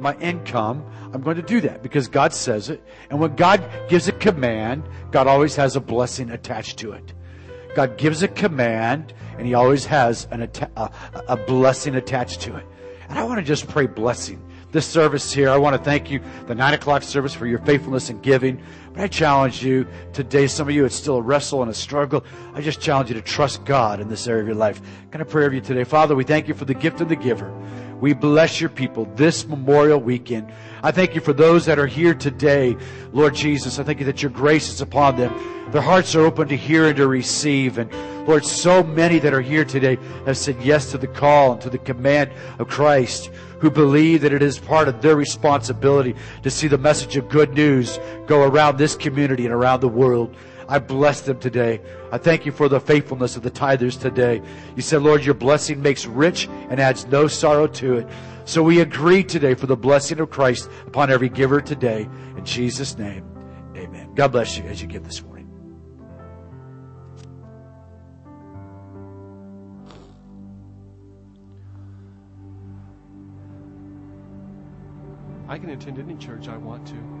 my income, I'm going to do that because God says it. And when God gives a command, God always has a blessing attached to it. God gives a command and he always has an a, a blessing attached to it. And I want to just pray blessing. This service here, I want to thank you, the nine o'clock service, for your faithfulness in giving. But I challenge you today, some of you, it's still a wrestle and a struggle. I just challenge you to trust God in this area of your life. Can I pray over you today? Father, we thank you for the gift of the giver. We bless your people this Memorial Weekend. I thank you for those that are here today, Lord Jesus. I thank you that your grace is upon them. Their hearts are open to hear and to receive. And Lord, so many that are here today have said yes to the call and to the command of Christ, who believe that it is part of their responsibility to see the message of good news go around this community and around the world. I bless them today. I thank you for the faithfulness of the tithers today. You said, Lord, your blessing makes rich and adds no sorrow to it. So we agree today for the blessing of Christ upon every giver today. In Jesus' name, amen. God bless you as you give this morning. I can attend any church I want to.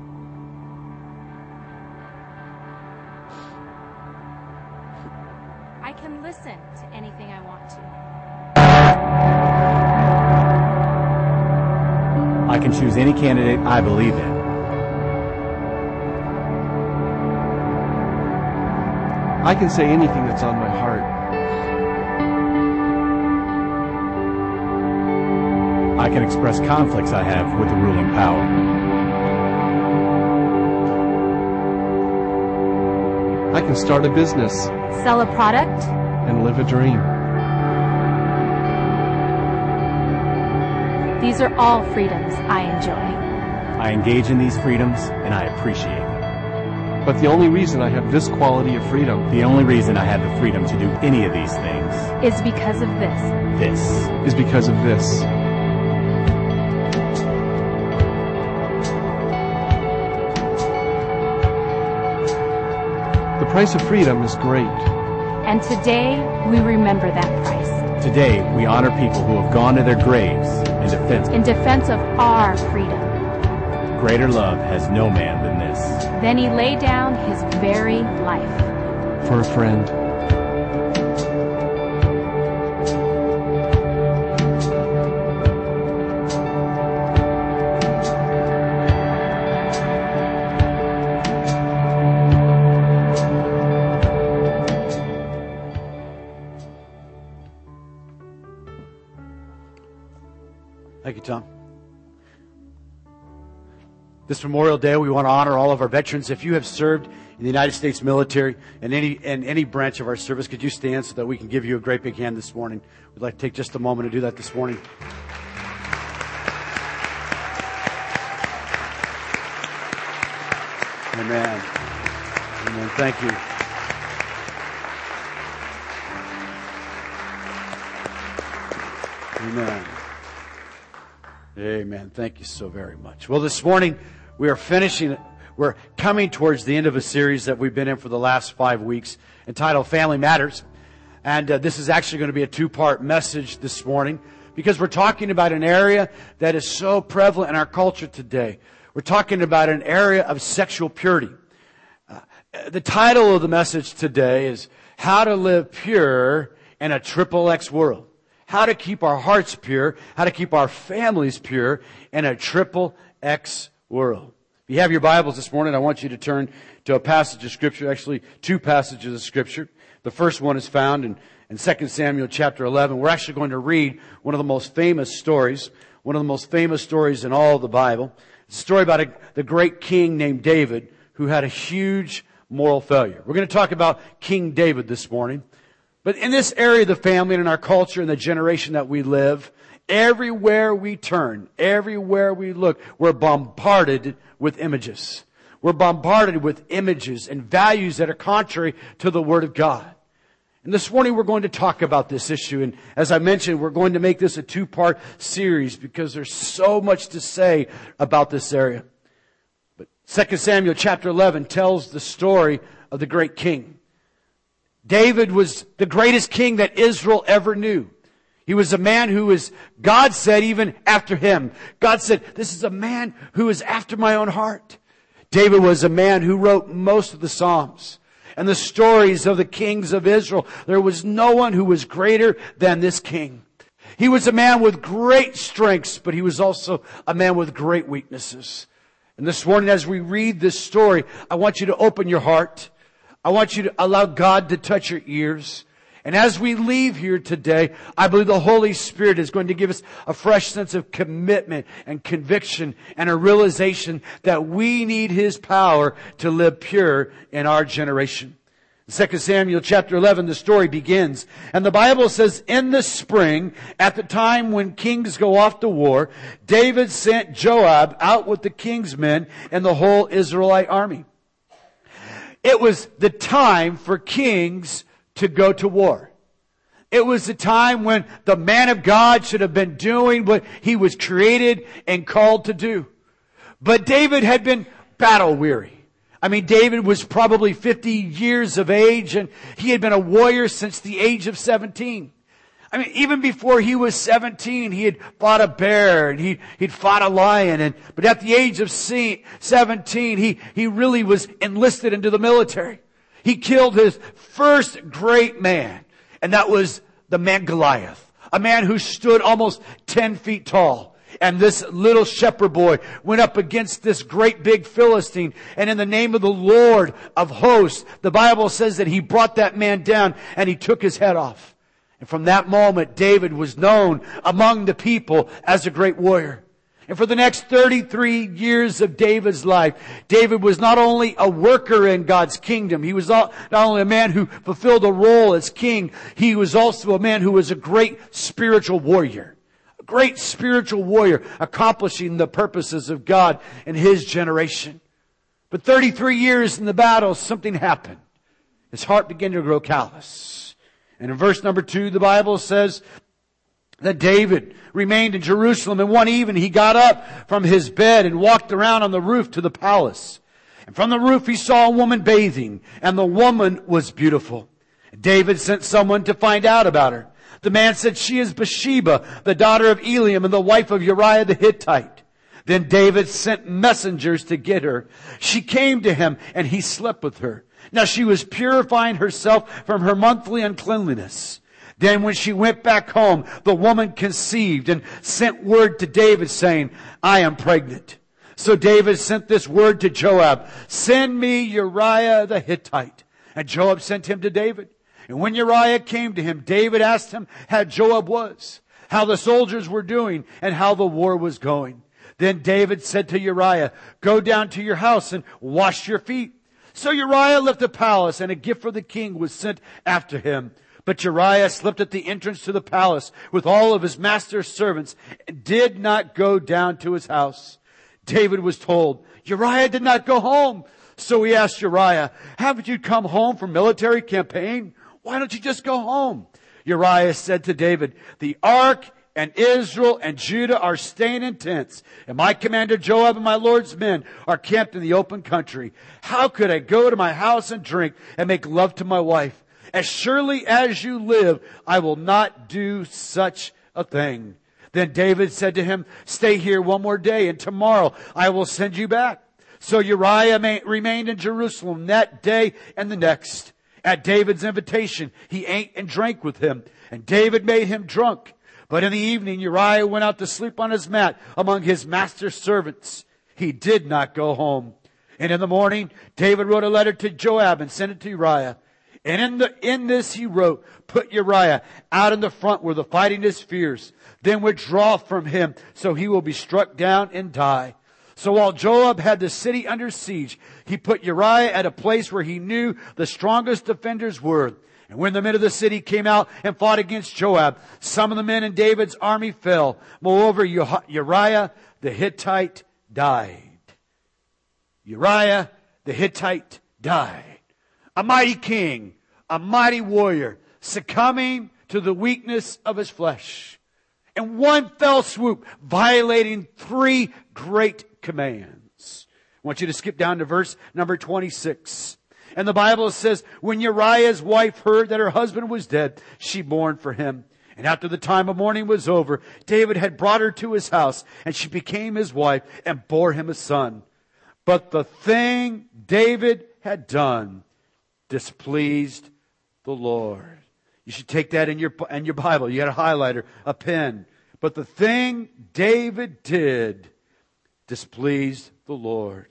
I can listen to anything I want to. I can choose any candidate I believe in. I can say anything that's on my heart. I can express conflicts I have with the ruling power. I can start a business Sell a product, and live a dream. these are all freedoms I enjoy. I engage in these freedoms and I appreciate them. But the only reason I have this quality of freedom The only reason I have the freedom to do any of these things, Is because of this. this, is because of this. The price of freedom is great. And today we remember that price Today, we honor people who have gone to their graves in defense. in defense of our freedom. Greater love has no man than this. Then he laid down his very life. for a friend. This Memorial Day, we want to honor all of our veterans. If you have served in the United States military and any in any branch of our service, could you stand so that we can give you a great big hand this morning? We'd like to take just a moment to do that this morning. Amen. Amen. Thank you. Amen. Amen. Thank you so very much. Well, this morning we are finishing, we're coming towards the end of a series that we've been in for the last five weeks entitled Family Matters. And uh, this is actually going to be a two part message this morning because we're talking about an area that is so prevalent in our culture today. We're talking about an area of sexual purity. Uh, the title of the message today is How to Live Pure in a Triple X World how to keep our hearts pure, how to keep our families pure in a triple X world. If you have your Bibles this morning, I want you to turn to a passage of scripture, actually two passages of scripture. The first one is found in, in 2 Samuel chapter 11. We're actually going to read one of the most famous stories, one of the most famous stories in all the Bible. It's a story about a, the great king named David who had a huge moral failure. We're going to talk about King David this morning. But in this area of the family and in our culture and the generation that we live, everywhere we turn, everywhere we look, we're bombarded with images. We're bombarded with images and values that are contrary to the Word of God. And this morning we're going to talk about this issue. And as I mentioned, we're going to make this a two-part series because there's so much to say about this area. But 2 Samuel chapter 11 tells the story of the great king. David was the greatest king that Israel ever knew. He was a man who was, God said even after him, God said, this is a man who is after my own heart. David was a man who wrote most of the Psalms and the stories of the kings of Israel. There was no one who was greater than this king. He was a man with great strengths, but he was also a man with great weaknesses. And this morning, as we read this story, I want you to open your heart. I want you to allow God to touch your ears. And as we leave here today, I believe the Holy Spirit is going to give us a fresh sense of commitment and conviction and a realization that we need His power to live pure in our generation. 2 Samuel chapter 11, the story begins. And the Bible says, in the spring, at the time when kings go off to war, David sent Joab out with the king's men and the whole Israelite army. It was the time for kings to go to war. It was the time when the man of God should have been doing what he was created and called to do. But David had been battle weary. I mean, David was probably 50 years of age and he had been a warrior since the age of 17. I mean, even before he was 17, he had fought a bear and he, he'd fought a lion and, but at the age of 17, he, he really was enlisted into the military. He killed his first great man and that was the man Goliath, a man who stood almost 10 feet tall. And this little shepherd boy went up against this great big Philistine. And in the name of the Lord of hosts, the Bible says that he brought that man down and he took his head off. And from that moment, David was known among the people as a great warrior. And for the next 33 years of David's life, David was not only a worker in God's kingdom, he was not only a man who fulfilled a role as king, he was also a man who was a great spiritual warrior A great spiritual warrior accomplishing the purposes of God in his generation. But 33 years in the battle, something happened. His heart began to grow callous. And in verse number two, the Bible says that David remained in Jerusalem and one evening he got up from his bed and walked around on the roof to the palace. And from the roof he saw a woman bathing and the woman was beautiful. David sent someone to find out about her. The man said, she is Bathsheba, the daughter of Eliam and the wife of Uriah the Hittite. Then David sent messengers to get her. She came to him and he slept with her. Now she was purifying herself from her monthly uncleanliness. Then when she went back home, the woman conceived and sent word to David saying, I am pregnant. So David sent this word to Joab, send me Uriah the Hittite. And Joab sent him to David. And when Uriah came to him, David asked him how Joab was, how the soldiers were doing, and how the war was going. Then David said to Uriah, go down to your house and wash your feet. So Uriah left the palace and a gift for the king was sent after him. But Uriah slept at the entrance to the palace with all of his master's servants and did not go down to his house. David was told, Uriah did not go home. So he asked Uriah, haven't you come home from military campaign? Why don't you just go home? Uriah said to David, the ark and Israel and Judah are staying in tents, and my commander Joab and my Lord's men are camped in the open country. How could I go to my house and drink and make love to my wife? As surely as you live, I will not do such a thing. Then David said to him, stay here one more day and tomorrow I will send you back. So Uriah remained in Jerusalem that day and the next. At David's invitation, he ate and drank with him, and David made him drunk. But in the evening, Uriah went out to sleep on his mat among his master's servants. He did not go home. And in the morning, David wrote a letter to Joab and sent it to Uriah. And in the, in this he wrote, put Uriah out in the front where the fighting is fierce. Then withdraw from him so he will be struck down and die. So while Joab had the city under siege, he put Uriah at a place where he knew the strongest defenders were. And when the men of the city came out and fought against Joab, some of the men in David's army fell. Moreover, Uriah the Hittite died. Uriah the Hittite died. A mighty king, a mighty warrior, succumbing to the weakness of his flesh. In one fell swoop, violating three great commands. I want you to skip down to verse number 26. And the Bible says, when Uriah's wife heard that her husband was dead, she mourned for him. And after the time of mourning was over, David had brought her to his house, and she became his wife and bore him a son. But the thing David had done displeased the Lord. You should take that in your, in your Bible. You got a highlighter, a pen. But the thing David did displeased the Lord.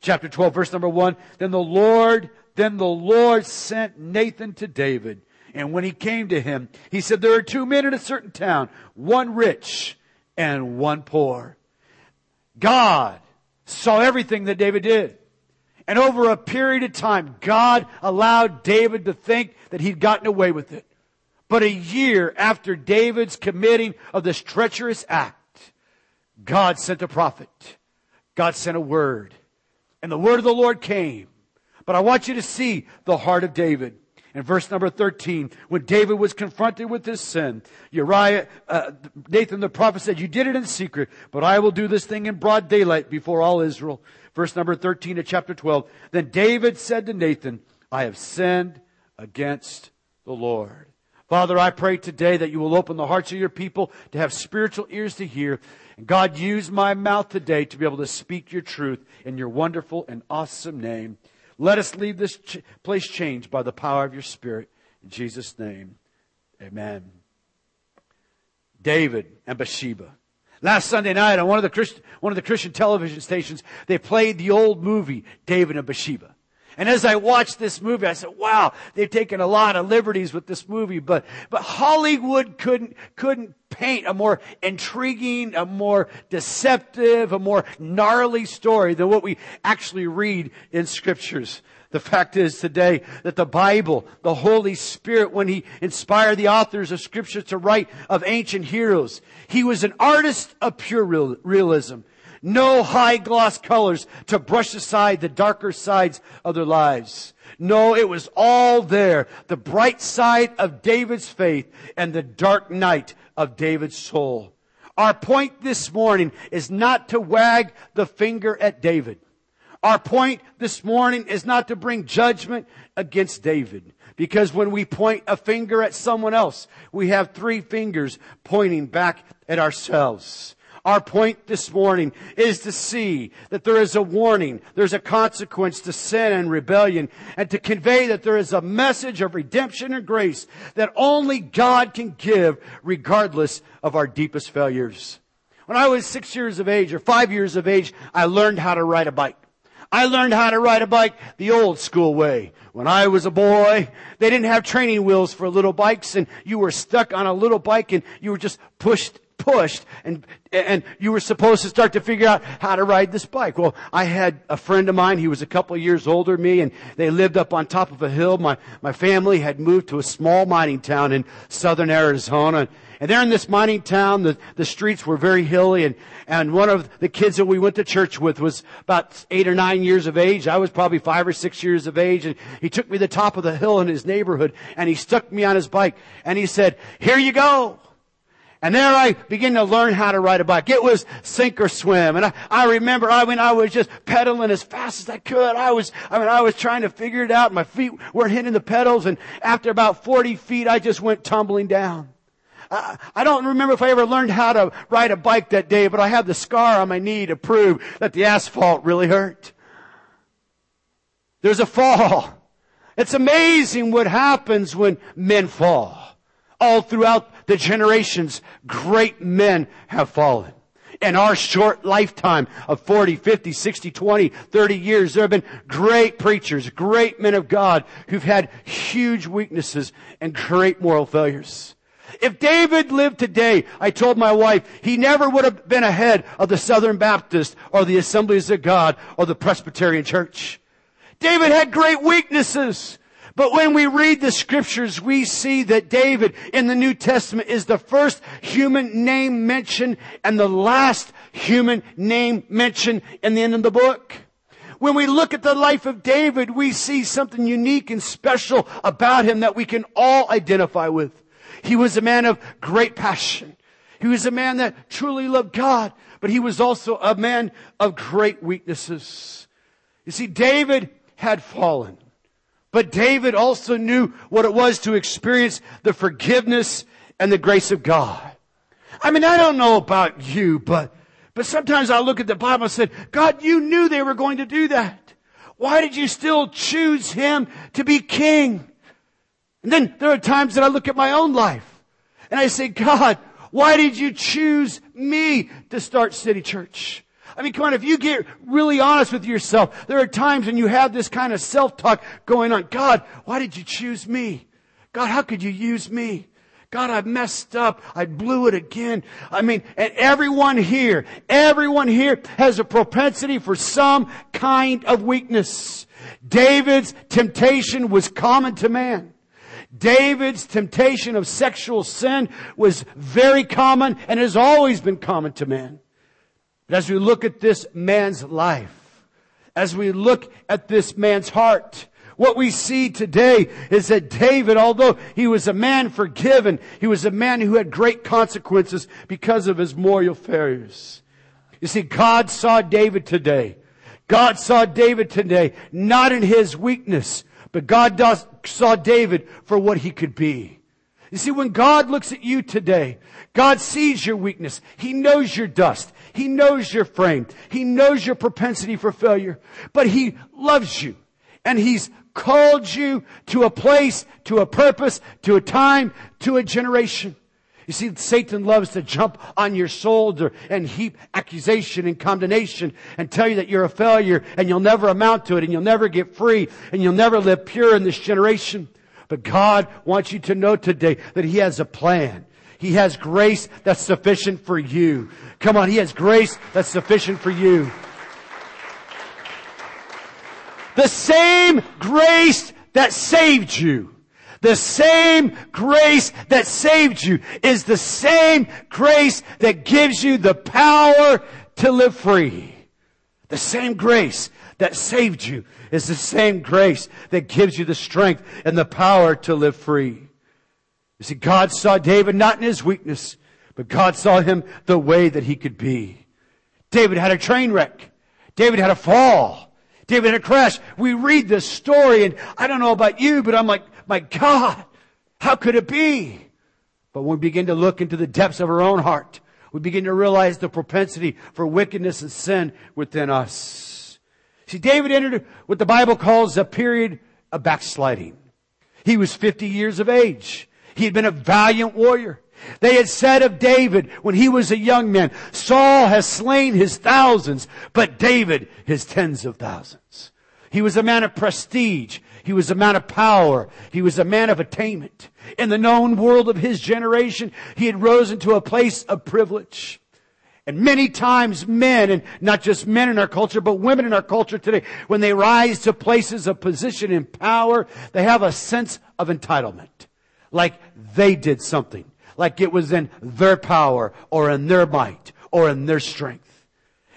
Chapter 12, verse number 1. Then the Lord, then the Lord sent Nathan to David. And when he came to him, he said, There are two men in a certain town, one rich and one poor. God saw everything that David did. And over a period of time, God allowed David to think that he'd gotten away with it. But a year after David's committing of this treacherous act, God sent a prophet. God sent a word. And the word of the Lord came. But I want you to see the heart of David. In verse number 13, when David was confronted with his sin, Uriah, uh, Nathan the prophet said, you did it in secret, but I will do this thing in broad daylight before all Israel. Verse number 13 of chapter 12. Then David said to Nathan, I have sinned against the Lord. Father, I pray today that you will open the hearts of your people to have spiritual ears to hear. And God, use my mouth today to be able to speak your truth in your wonderful and awesome name. Let us leave this ch- place changed by the power of your Spirit. In Jesus' name, amen. David and Bathsheba. Last Sunday night on one of the Christian, one of the Christian television stations, they played the old movie, David and Bathsheba. And as I watched this movie, I said, wow, they've taken a lot of liberties with this movie, but, but Hollywood couldn't, couldn't paint a more intriguing, a more deceptive, a more gnarly story than what we actually read in scriptures. The fact is today that the Bible, the Holy Spirit, when He inspired the authors of scripture to write of ancient heroes, He was an artist of pure real, realism. No high gloss colors to brush aside the darker sides of their lives. No, it was all there. The bright side of David's faith and the dark night of David's soul. Our point this morning is not to wag the finger at David. Our point this morning is not to bring judgment against David. Because when we point a finger at someone else, we have three fingers pointing back at ourselves. Our point this morning is to see that there is a warning, there's a consequence to sin and rebellion, and to convey that there is a message of redemption and grace that only God can give regardless of our deepest failures. When I was six years of age or five years of age, I learned how to ride a bike. I learned how to ride a bike the old school way. When I was a boy, they didn't have training wheels for little bikes and you were stuck on a little bike and you were just pushed pushed and, and you were supposed to start to figure out how to ride this bike. Well, I had a friend of mine, he was a couple years older than me and they lived up on top of a hill. My, my family had moved to a small mining town in southern Arizona. And there in this mining town, the, the streets were very hilly and, and one of the kids that we went to church with was about eight or nine years of age. I was probably five or six years of age and he took me to the top of the hill in his neighborhood and he stuck me on his bike and he said, here you go. And there I began to learn how to ride a bike. It was sink or swim. And I, I remember I mean I was just pedaling as fast as I could. I was I mean I was trying to figure it out. My feet weren't hitting the pedals and after about 40 feet I just went tumbling down. I, I don't remember if I ever learned how to ride a bike that day, but I have the scar on my knee to prove that the asphalt really hurt. There's a fall. It's amazing what happens when men fall. All throughout the generations, great men have fallen. In our short lifetime of 40, 50, 60, 20, 30 years, there have been great preachers, great men of God who've had huge weaknesses and great moral failures. If David lived today, I told my wife, he never would have been ahead of the Southern Baptist or the Assemblies of God or the Presbyterian Church. David had great weaknesses. But when we read the scriptures, we see that David in the New Testament is the first human name mentioned and the last human name mentioned in the end of the book. When we look at the life of David, we see something unique and special about him that we can all identify with. He was a man of great passion. He was a man that truly loved God, but he was also a man of great weaknesses. You see, David had fallen. But David also knew what it was to experience the forgiveness and the grace of God. I mean, I don't know about you, but, but sometimes I look at the Bible and say, God, you knew they were going to do that. Why did you still choose him to be king? And then there are times that I look at my own life and I say, God, why did you choose me to start City Church? I mean, come on, if you get really honest with yourself, there are times when you have this kind of self-talk going on. God, why did you choose me? God, how could you use me? God, I've messed up. I blew it again. I mean, and everyone here, everyone here has a propensity for some kind of weakness. David's temptation was common to man. David's temptation of sexual sin was very common and has always been common to man. As we look at this man's life, as we look at this man's heart, what we see today is that David, although he was a man forgiven, he was a man who had great consequences because of his moral failures. You see, God saw David today. God saw David today, not in his weakness, but God does, saw David for what he could be. You see, when God looks at you today, God sees your weakness. He knows your dust. He knows your frame. He knows your propensity for failure. But He loves you. And He's called you to a place, to a purpose, to a time, to a generation. You see, Satan loves to jump on your shoulder and heap accusation and condemnation and tell you that you're a failure and you'll never amount to it and you'll never get free and you'll never live pure in this generation. But God wants you to know today that He has a plan. He has grace that's sufficient for you. Come on, He has grace that's sufficient for you. The same grace that saved you the same grace that saved you is the same grace that gives you the power to live free. The same grace that saved you is the same grace that gives you the strength and the power to live free. You see, God saw David not in his weakness, but God saw him the way that he could be. David had a train wreck. David had a fall. David had a crash. We read this story and I don't know about you, but I'm like, my God, how could it be? But when we begin to look into the depths of our own heart, we begin to realize the propensity for wickedness and sin within us. See, David entered what the Bible calls a period of backsliding. He was 50 years of age. He had been a valiant warrior. They had said of David when he was a young man, Saul has slain his thousands, but David his tens of thousands. He was a man of prestige. He was a man of power. He was a man of attainment. In the known world of his generation, he had rose into a place of privilege. And many times men, and not just men in our culture, but women in our culture today, when they rise to places of position and power, they have a sense of entitlement. Like they did something. Like it was in their power or in their might or in their strength.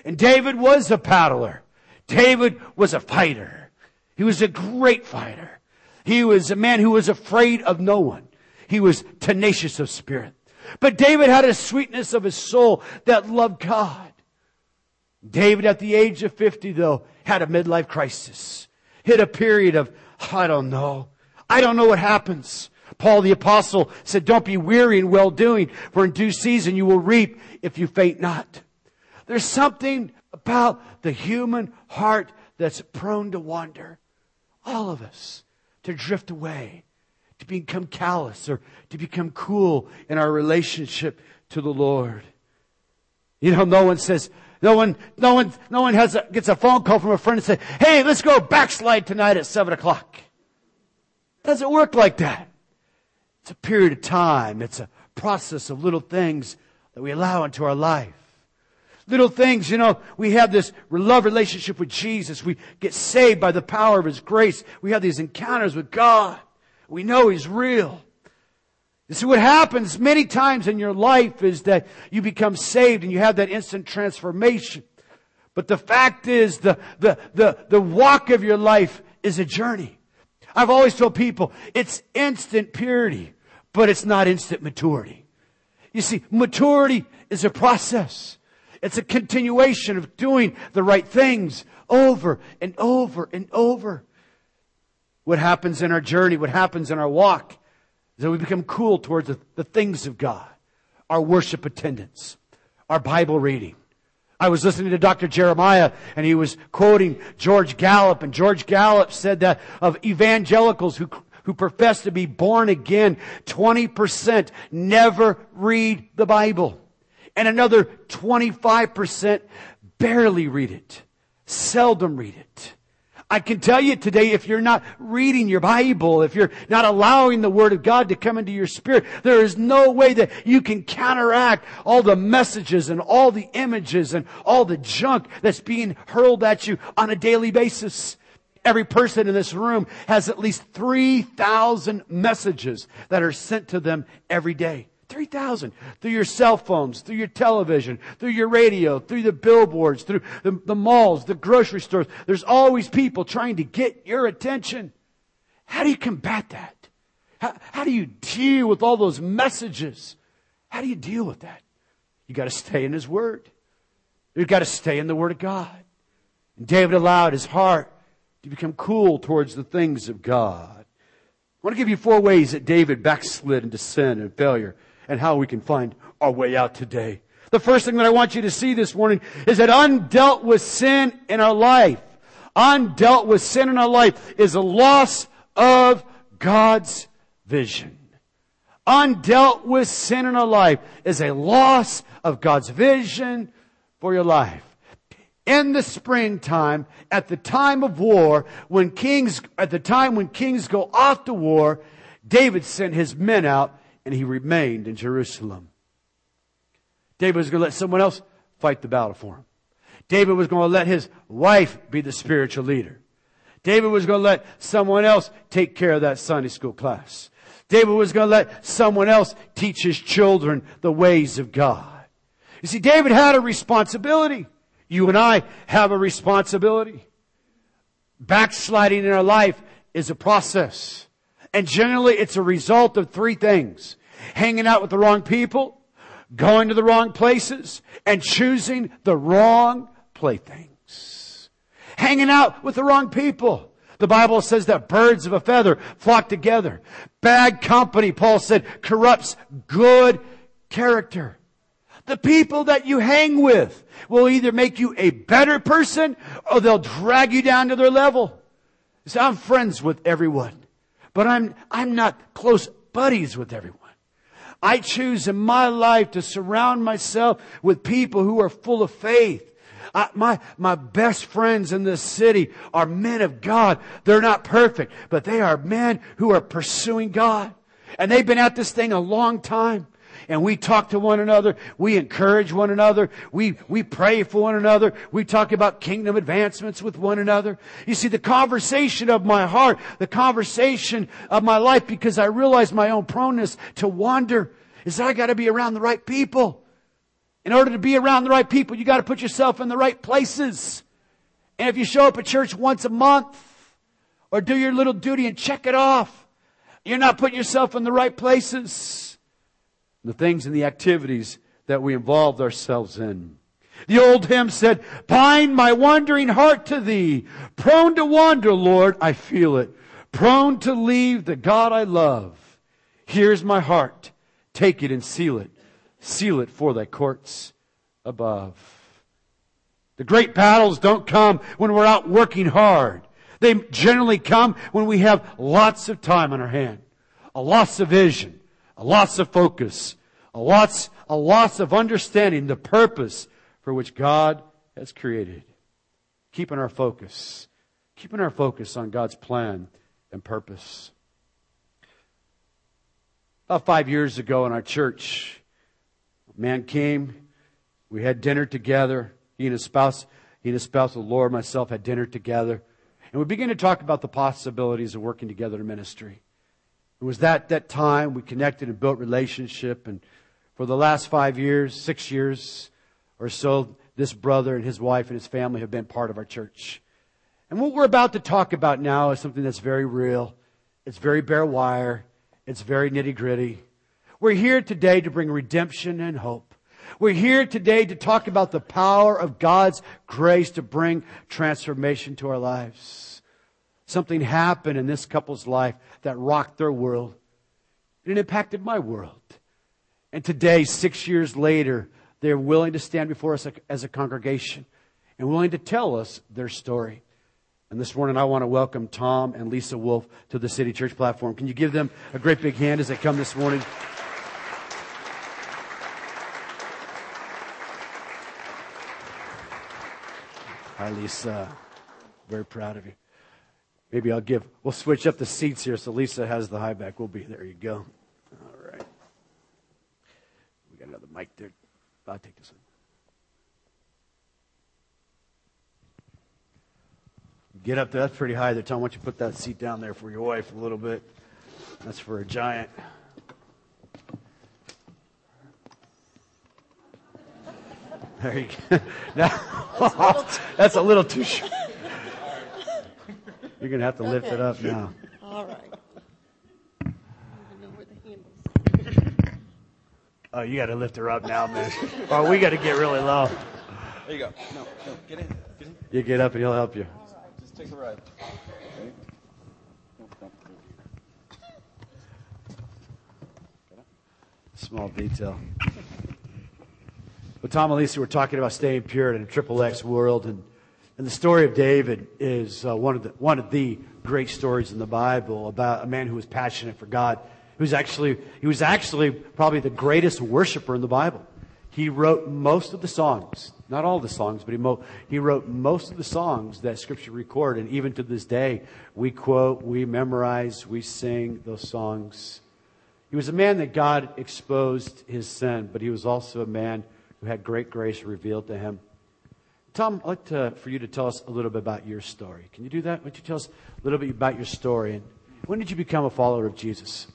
And David was a paddler. David was a fighter. He was a great fighter. He was a man who was afraid of no one. He was tenacious of spirit. But David had a sweetness of his soul that loved God. David at the age of 50 though had a midlife crisis. Hit a period of, I don't know. I don't know what happens. Paul the apostle said, don't be weary in well doing, for in due season you will reap if you faint not. There's something about the human heart that's prone to wander all of us, to drift away, to become callous or to become cool in our relationship to the Lord. You know, no one says, no one, no one, no one has a, gets a phone call from a friend and say, hey, let's go backslide tonight at seven o'clock. Doesn't work like that. It's a period of time. It's a process of little things that we allow into our life. Little things, you know, we have this love relationship with Jesus. We get saved by the power of His grace. We have these encounters with God. We know He's real. You see, what happens many times in your life is that you become saved and you have that instant transformation. But the fact is, the, the, the, the walk of your life is a journey. I've always told people, it's instant purity, but it's not instant maturity. You see, maturity is a process. It's a continuation of doing the right things over and over and over. What happens in our journey, what happens in our walk, is that we become cool towards the, the things of God, our worship attendance, our Bible reading. I was listening to Dr. Jeremiah and he was quoting George Gallup and George Gallup said that of evangelicals who, who profess to be born again, 20% never read the Bible. And another 25% barely read it, seldom read it. I can tell you today, if you're not reading your Bible, if you're not allowing the Word of God to come into your spirit, there is no way that you can counteract all the messages and all the images and all the junk that's being hurled at you on a daily basis. Every person in this room has at least 3,000 messages that are sent to them every day. 3,000 through your cell phones, through your television, through your radio, through the billboards, through the, the malls, the grocery stores. There's always people trying to get your attention. How do you combat that? How, how do you deal with all those messages? How do you deal with that? You got to stay in His Word. You've got to stay in the Word of God. And David allowed his heart to become cool towards the things of God. I want to give you four ways that David backslid into sin and failure and how we can find our way out today. The first thing that I want you to see this morning is that undealt with sin in our life, undealt with sin in our life is a loss of God's vision. Undealt with sin in our life is a loss of God's vision for your life. In the springtime, at the time of war, when kings, at the time when kings go off to war, David sent his men out and he remained in Jerusalem. David was going to let someone else fight the battle for him. David was going to let his wife be the spiritual leader. David was going to let someone else take care of that Sunday school class. David was going to let someone else teach his children the ways of God. You see, David had a responsibility. You and I have a responsibility. Backsliding in our life is a process. And generally it's a result of three things. Hanging out with the wrong people, going to the wrong places, and choosing the wrong playthings. Hanging out with the wrong people. The Bible says that birds of a feather flock together. Bad company, Paul said, corrupts good character. The people that you hang with will either make you a better person or they'll drag you down to their level. So I'm friends with everyone. But I'm, I'm not close buddies with everyone. I choose in my life to surround myself with people who are full of faith. I, my, my best friends in this city are men of God. They're not perfect, but they are men who are pursuing God. And they've been at this thing a long time and we talk to one another. We encourage one another. We, we pray for one another. We talk about kingdom advancements with one another. You see, the conversation of my heart, the conversation of my life, because I realize my own proneness to wander, is that I gotta be around the right people. In order to be around the right people, you gotta put yourself in the right places. And if you show up at church once a month, or do your little duty and check it off, you're not putting yourself in the right places the things and the activities that we involved ourselves in. The old hymn said, bind my wandering heart to thee. Prone to wander, Lord, I feel it. Prone to leave the God I love. Here's my heart. Take it and seal it. Seal it for thy courts above. The great battles don't come when we're out working hard. They generally come when we have lots of time on our hand, a loss of vision, a loss of focus, a loss, a loss of understanding the purpose for which God has created. Keeping our focus, keeping our focus on God's plan and purpose. About five years ago in our church, a man came. We had dinner together. He and his spouse, he and his spouse, the Lord, myself, had dinner together. And we began to talk about the possibilities of working together in ministry. It was that, that time we connected and built relationship. And for the last five years, six years or so, this brother and his wife and his family have been part of our church. And what we're about to talk about now is something that's very real. It's very bare wire. It's very nitty gritty. We're here today to bring redemption and hope. We're here today to talk about the power of God's grace to bring transformation to our lives. Something happened in this couple's life that rocked their world. And it impacted my world. And today, six years later, they're willing to stand before us as a congregation and willing to tell us their story. And this morning, I want to welcome Tom and Lisa Wolf to the City Church platform. Can you give them a great big hand as they come this morning? Hi, Lisa. Very proud of you. Maybe I'll give, we'll switch up the seats here so Lisa has the high back. We'll be, there you go. All right. We got another mic there. I'll take this one. Get up there. That's pretty high there, Tom. Why don't you put that seat down there for your wife a little bit? That's for a giant. There you go. Now, that's a little too short. You're going to have to lift it up now. All right. I don't even know where the handles. Oh, you got to lift her up now, man. Oh, we got to get really low. There you go. No, no, get in. Get in. You get up and he'll help you. Just take the ride. Small detail. Well, Tom and Lisa were talking about staying pure in a triple X world, and, and the story of David is uh, one of the one of the great stories in the Bible about a man who was passionate for God. He was actually he was actually probably the greatest worshiper in the Bible. He wrote most of the songs, not all the songs, but he, mo- he wrote most of the songs that Scripture record, and even to this day, we quote, we memorize, we sing those songs. He was a man that God exposed his sin, but he was also a man who had great grace revealed to him. Tom, I'd like to, for you to tell us a little bit about your story. Can you do that? Don't you tell us a little bit about your story? And when did you become a follower of Jesus?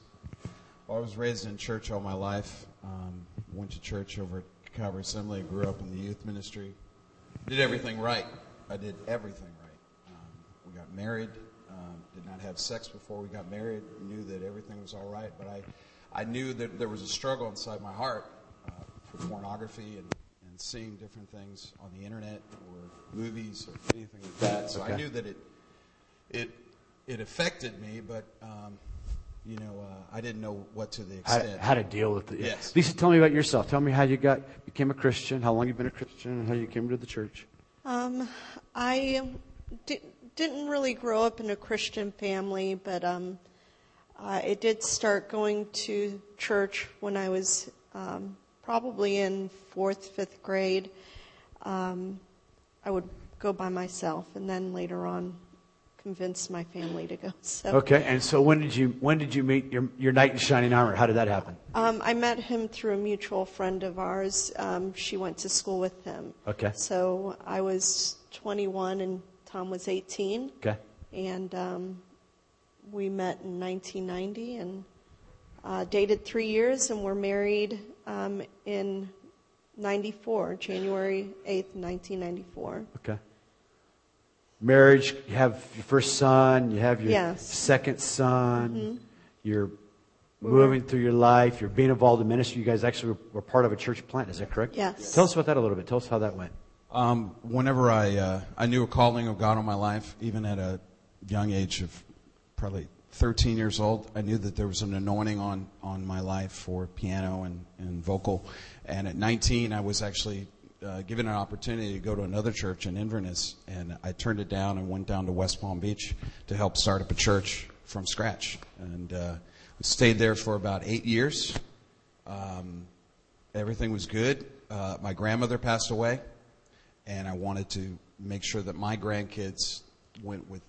Well, I was raised in church all my life. Um, went to church over at Calvary Assembly. Grew up in the youth ministry. Did everything right. I did everything right. Um, we got married. Um, did not have sex before we got married. Knew that everything was all right, but I, I knew that there was a struggle inside my heart uh, for pornography and, and seeing different things on the internet or movies or anything like that. So I knew that it, it, it affected me, but um, you know, uh, I didn't know what to the How, extent. how to deal with it? Yes. Lisa, tell me about yourself. Tell me how you got became a Christian, how long you've been a Christian, and how you came to the church. Um, I di- didn't really grow up in a Christian family, but um, I did start going to church when I was um, probably in fourth, fifth grade. Um, I would go by myself, and then later on, convince my family to go. So Okay, and so when did you when did you meet your your knight in shining armor? How did that happen? Um, I met him through a mutual friend of ours. Um, she went to school with him. Okay. So I was 21 and Tom was 18. Okay. And um, we met in 1990 and uh, dated three years and were married um, in 94, January 8th, 1994. Okay. Marriage, you have your first son, you have your Yes. second son, you're moving through your life, you're being involved in ministry. You guys actually were, were part of a church plant, is that correct? Yes. Tell us about that a little bit. Tell us how that went. Um, whenever I uh, I knew a calling of God on my life, even at a young age of probably 13 years old, I knew that there was an anointing on on my life for piano and, and vocal. And at 19, I was actually uh, given an opportunity to go to another church in Inverness, and I turned it down and went down to West Palm Beach to help start up a church from scratch. And uh, stayed there for about eight years. Um, everything was good. Uh, my grandmother passed away, and I wanted to make sure that my grandkids went with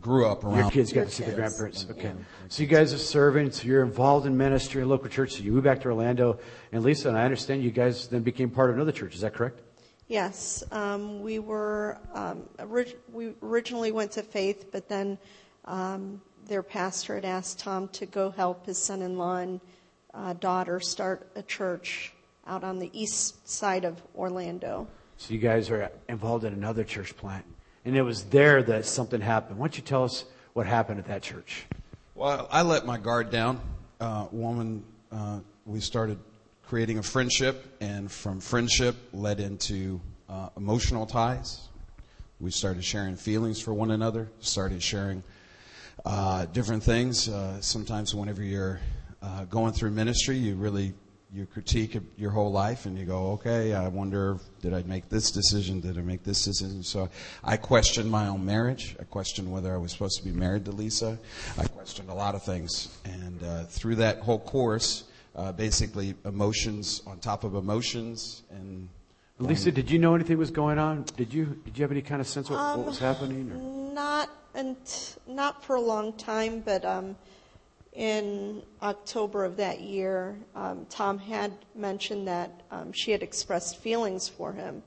grew up around. Your kids got Your to see the kids. grandparents. Okay. So you guys are serving, so you're involved in ministry, in local church. So you moved back to Orlando. And Lisa, and I understand you guys then became part of another church. Is that correct? Yes, um, we were. Um, orig- we originally went to Faith, but then um, their pastor had asked Tom to go help his son-in-law and uh, daughter start a church out on the east side of Orlando. So you guys are involved in another church plant. And it was there that something happened. Why don't you tell us what happened at that church? Well, I let my guard down. Uh, woman, uh, we started creating a friendship, and from friendship led into uh, emotional ties. We started sharing feelings for one another. Started sharing uh, different things. Uh, sometimes, whenever you're uh, going through ministry, you really you critique your whole life and you go, okay, I wonder, did I make this decision? Did I make this decision? So I questioned my own marriage. I questioned whether I was supposed to be married to Lisa. I questioned a lot of things. And uh, through that whole course, uh, basically emotions on top of emotions and Lisa, did you know anything was going on? Did you did you have any kind of sense of Um, what was happening? Or? Not and not for a long time, but um, in October of that year, um, Tom had mentioned that um, she had expressed feelings for him,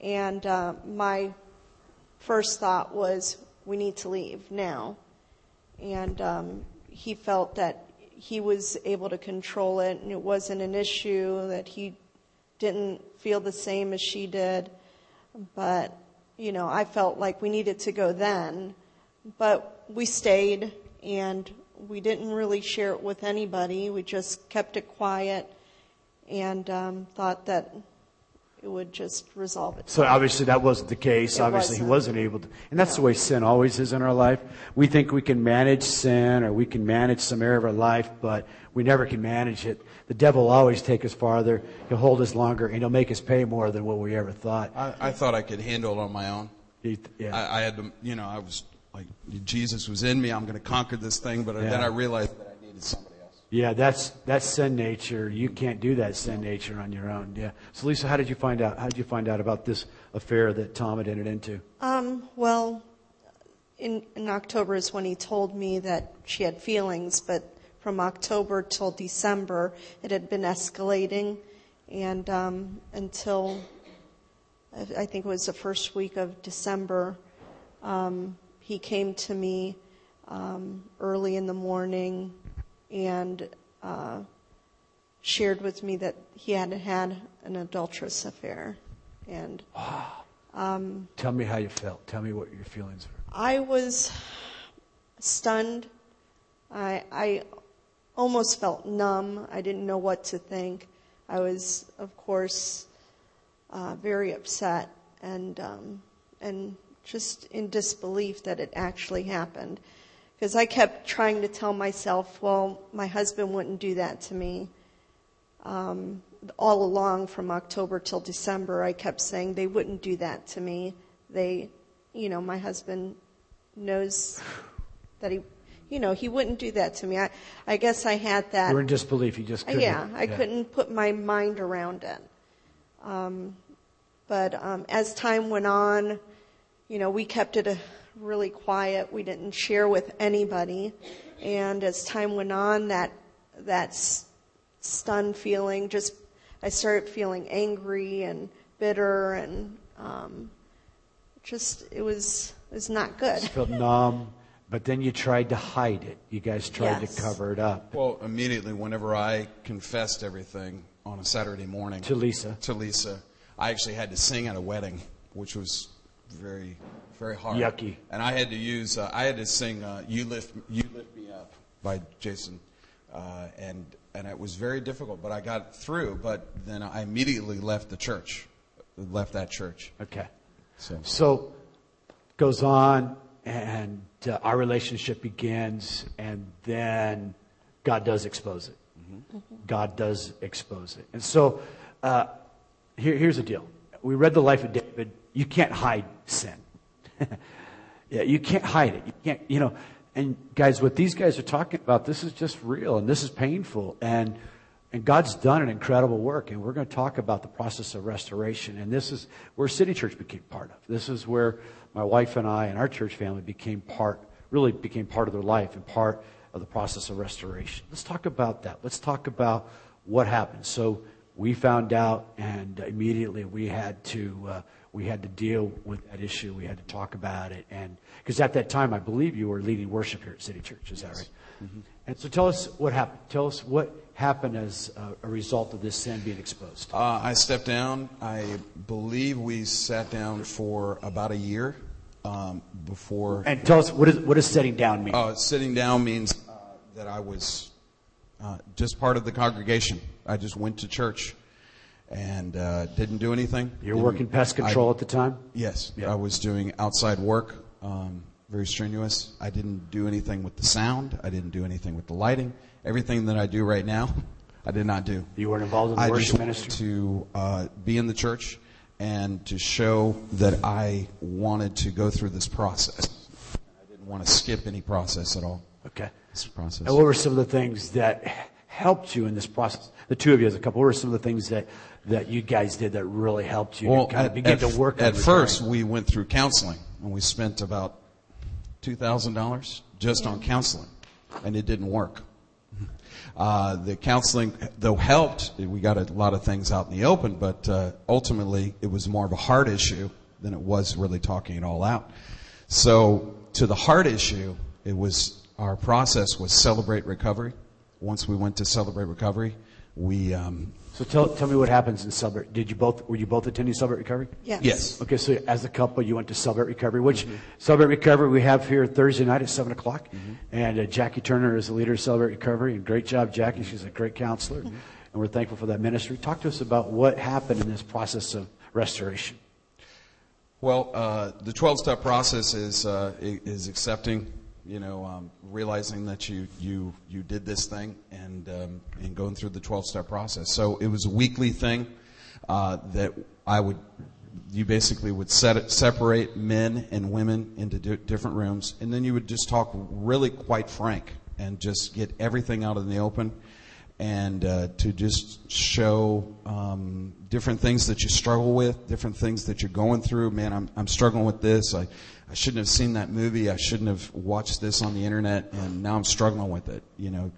and uh, my first thought was, "We need to leave now." And um, he felt that he was able to control it, and it wasn't an issue that he didn't feel the same as she did. But, you know, I felt like we needed to go then. But we stayed and we didn't really share it with anybody. We just kept it quiet and um, thought that it would just resolve itself. So obviously that wasn't the case. It obviously he wasn't. wasn't able to. And that's the way sin always is in our life. We think we can manage sin or we can manage some area of our life, but we never can manage it. The devil will always take us farther. He'll hold us longer and he'll make us pay more than what we ever thought. I, I thought I could handle it on my own. He- yeah. I, I had to, you know, I was like, Jesus was in me. I'm going to conquer this thing. But then I realized that I needed somebody else. Yeah, that's that's sin nature. You can't do that sin nature on your own. Yeah. So Lisa, how did you find out? How did you find out about this affair that Tom had entered into? Um, well, in, in October is when he told me that she had feelings, but from October till December, it had been escalating, and um, until I- I think it was the first week of December, um, he came to me um, early in the morning and uh, shared with me that he had had an adulterous affair, and Tell me how you felt. Tell me what your feelings were. I was stunned. I, I almost felt numb. I didn't know what to think. I was, of course, uh, very upset and um, and just in disbelief that it actually happened. Because I kept trying to tell myself, well, my husband wouldn't do that to me. Um, all along from October till December, I kept saying they wouldn't do that to me. They, you know, my husband knows that he, you know, he wouldn't do that to me. I, I guess I had that. You were in disbelief. You just couldn't. Yeah, I couldn't put my mind around it. Um, but um, as time went on, you know, we kept it really quiet. We didn't share with anybody. And as time went on, that that s- stunned feeling just, I started feeling angry and bitter and um, just it was it was not good. You felt numb, but then you tried to hide it. You guys tried Yes. to cover it up. Well, immediately, whenever I confessed everything on a Saturday morning To Lisa. to Lisa, I actually had to sing at a wedding, which was very, very hard. Yucky. And I had to use, uh, I had to sing uh, "You Lift, You Lift Me Up" by Jason, uh, and and it was very difficult, but I got through. But then I immediately left the church, left that church. Okay. So So goes on, and uh, our relationship begins, and then God does expose it. God does expose it. And so uh, here, here's the deal. We read the life of David. You can't hide sin. yeah, you can't hide it. You can't, you know. And guys, what these guys are talking about, this is just real, and this is painful, and and God's done an incredible work, and we're going to talk about the process of restoration. And this is where City Church became part of. This is where my wife and I and our church family became part, really became part of their life and part of the process of restoration. Let's talk about that. Let's talk about what happened. So we found out, and immediately we had to uh, we had to deal with that issue. We had to talk about it, and because at that time, I believe you were leading worship here at City Church. Is that right? And so, tell us what happened. Tell us what happened as a, a result of this sin being exposed. Uh, I stepped down. I believe we sat down for about a year um, before. And tell us what is what does setting down mean? Uh, sitting down means uh, that I was uh, just part of the congregation. I just went to church and uh, didn't do anything. You're Didn't- working pest control I- at the time. yes, Yeah. I was doing outside work, um, very strenuous. I didn't do anything with the sound. I didn't do anything with the lighting. Everything that I do right now, I did not do. You weren't involved in the I worship just ministry? to uh, be in the church and to show that I wanted to go through this process. I didn't want to skip any process at all. Okay. This process. And what were some of the things that helped you in this process? The two of you as a couple, what were some of the things that, that you guys did that really helped you to kind of begin to work at first we went through counseling and we spent about two thousand dollars just on counseling, and it didn't work. Uh, the counseling, though, helped. We got a lot of things out in the open, but uh, ultimately it was more of a heart issue than it was really talking it all out. So, to the heart issue, it was our process was celebrate recovery. Once we went to celebrate recovery, we um, So tell, tell me what happens in Celebrate. Did you both, were you both attending Celebrate Recovery? Yes. yes, Okay, so as a couple, you went to Celebrate Recovery, which Mm-hmm. Celebrate Recovery we have here Thursday night at 7 o'clock. And uh, Jackie Turner is the leader of Celebrate Recovery. And great job, Jackie. She's a great counselor. Mm-hmm. And we're thankful for that ministry. Talk to us about what happened in this process of restoration. Well, uh, the 12 step process is, uh, i- is accepting, you know, um, realizing that you, you, you did this thing and, um, and going through the 12 step process. So it was a weekly thing uh, that I would, you basically would set it, separate men and women into di- different rooms, and then you would just talk really quite frank and just get everything out in the open and uh, to just show um, different things that you struggle with, different things that you're going through. Man, I'm, I'm struggling with this. I, I shouldn't have seen that movie. I shouldn't have watched this on the internet, and now I'm struggling with it. You know,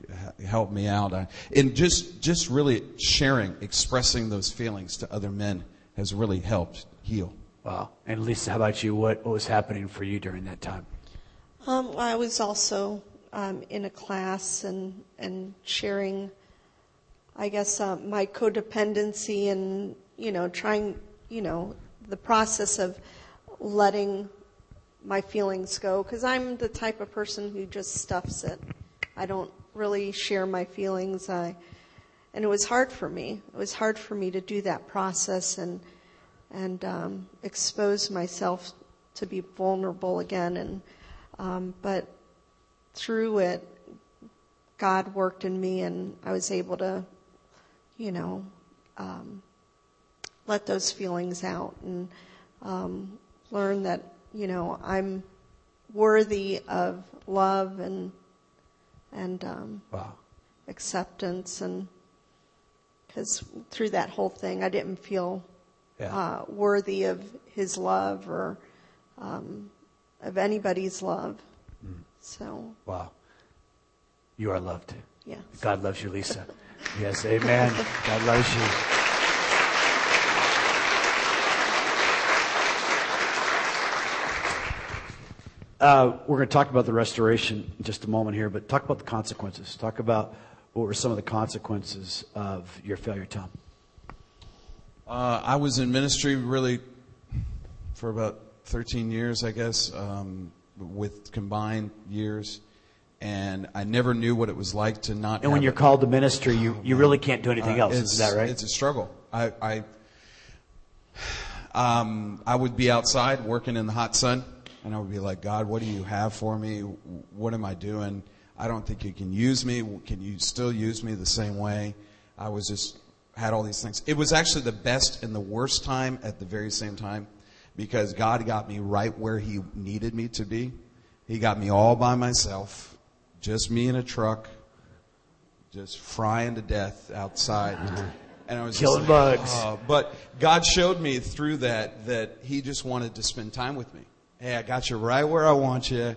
help me out. I, and just just really sharing, expressing those feelings to other men has really helped heal. Wow. And Lisa, how about you? What, what was happening for you during that time? Um, I was also um, in a class and and sharing, I guess, uh, my codependency and you know trying, you know, the process of letting my feelings go because I'm the type of person who just stuffs it. I don't really share my feelings. I and it was hard for me. It was hard for me to do that process and and um, expose myself to be vulnerable again. And um, but through it, God worked in me, and I was able to, you know, um, let those feelings out and um, learn that you know I'm worthy of love and and um, Wow. acceptance and because through that whole thing I didn't feel Yeah. uh, worthy of his love or um, of anybody's love. So Wow. You are loved. yeah. God loves you, Lisa. Yes, amen. God loves you. Uh, we're going to talk about the restoration in just a moment here, but talk about the consequences. Talk about what were some of the consequences of your failure, Tom. Uh, I was in ministry really for about 13 years, I guess, um, with combined years, and I never knew what it was like to not. And when you're a- called to ministry, you, you really can't do anything Uh, else. Is that right? It's a struggle. I, I, um, I would be outside working in the hot sun, and I would be like, God, what do you have for me? What am I doing? I don't think you can use me. Can you still use me the same way? I was just had all these things. It was actually the best and the worst time at the very same time because God got me right where He needed me to be. He got me all by myself, just me in a truck, just frying to death outside. Uh-huh. And I was Killing like, bugs. "Oh." but God showed me through that that He just wanted to spend time with me. Hey, I got you right where I want you.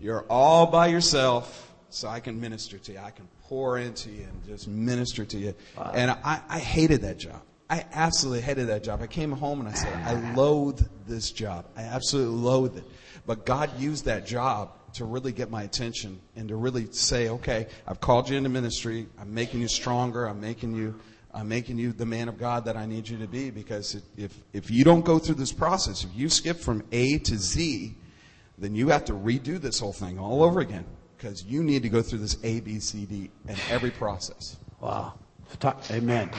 You're all by yourself, so I can minister to you. I can pour into you and just minister to you. And I, I hated that job. I absolutely hated that job. I came home and I said, I loathe this job. I absolutely loathe it. But God used that job to really get my attention and to really say, okay, I've called you into ministry. I'm making you stronger. I'm making you, I'm making you the man of God that I need you to be. Because if, if you don't go through this process, if you skip from A to Z, then you have to redo this whole thing all over again. Because you need to go through this A, B, C, D and every process. Wow. Amen.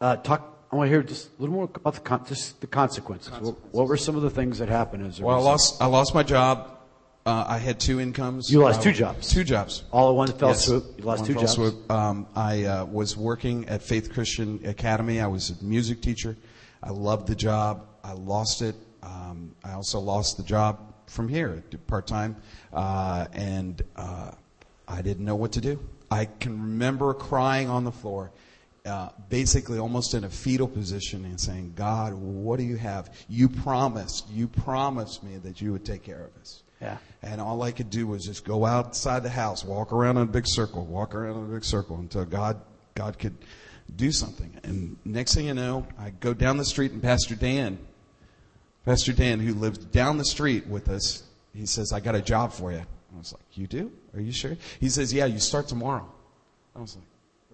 Uh, talk. I want to hear just a little more about the, con- just the consequences. What, what were some of the things that happened as a Well, I lost I lost my job. Uh, I had two incomes. You lost two jobs? Two jobs. All at one fell Yes. swoop. You lost One two jobs. swoop. Um, I uh, was working at Faith Christian Academy. I was a music teacher. I loved the job. I lost it. Um, I also lost the job from here, part time, uh, and uh, I didn't know what to do. I can remember crying on the floor. Uh, basically, almost in a fetal position, and saying, "God, what do you have? You promised, you promised me that you would take care of us." Yeah. And all I could do was just go outside the house, walk around in a big circle, walk around in a big circle until God, God could do something. And next thing you know, I go down the street and Pastor Dan, Pastor Dan, who lives down the street with us, he says, I got a job for you. I was like, you do? Are you sure? He says, yeah, you start tomorrow. I was like,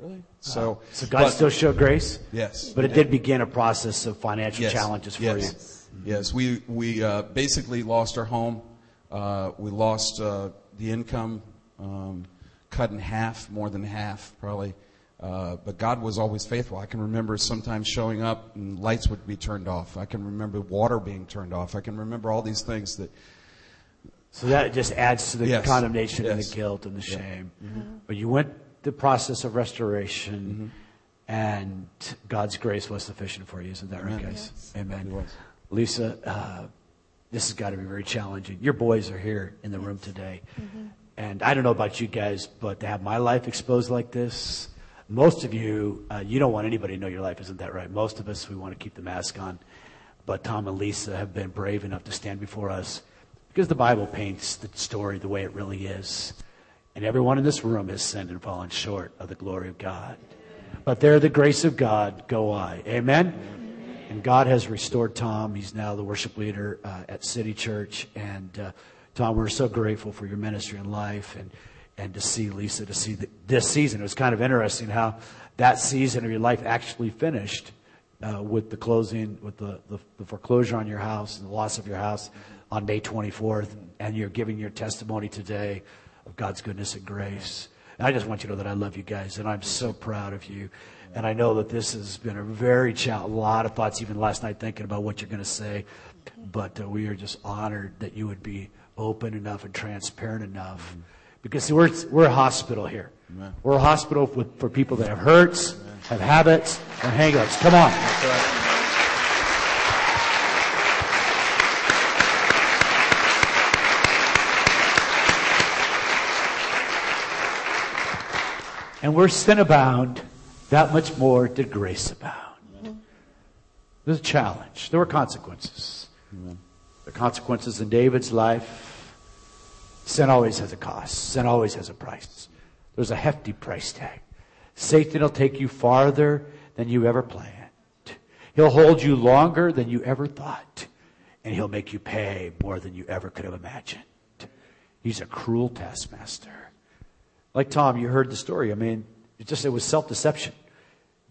really? So, So God but- still showed grace? Yes. But it did begin a process of financial Yes. challenges for yes. you. Yes, we we uh, basically lost our home. Uh, we lost uh, the income, um, cut in half, more than half, probably. Uh, but God was always faithful. I can remember sometimes showing up and lights would be turned off. I can remember water being turned off. I can remember all these things that. So that just adds to the Yes. condemnation and the guilt and the shame. Mm-hmm. But you went the process of restoration, and God's grace was sufficient for you. Isn't that right, Amen. guys? Amen. Lisa, uh, this has got to be very challenging. Your boys are here in the room today. And I don't know about you guys, but to have my life exposed like this, most of you, uh, you don't want anybody to know your life, isn't that right? Most of us, we want to keep the mask on. But Tom and Lisa have been brave enough to stand before us because the Bible paints the story the way it really is. And everyone in this room has sinned and fallen short of the glory of God. But there, the grace of God, go I. Amen? And God has restored Tom. He's now the worship leader uh, at City Church. And uh, Tom, we're so grateful for your ministry and life and, and to see Lisa, to see the, this season. It was kind of interesting how that season of your life actually finished uh, with the closing, with the, the, the foreclosure on your house and the loss of your house on May 24th. And you're giving your testimony today of God's goodness and grace. And I just want you to know that I love you guys, and I'm so proud of you. And I know that this has been a very challenge, a lot of thoughts even last night thinking about what you're going to say. But uh, we are just honored that you would be open enough and transparent enough. Because see, we're, we're a hospital here. We're a hospital for, for people that have hurts, have habits, and hang-ups. Come on. And where sin abound, that much more did grace abound. There's a challenge. There were consequences. The consequences in David's life. Sin always has a cost. Sin always has a price. There's a hefty price tag. Satan will take you farther than you ever planned. He'll hold you longer than you ever thought. And he'll make you pay more than you ever could have imagined. He's a cruel taskmaster. Like Tom, you heard the story. I mean, it just it was self-deception.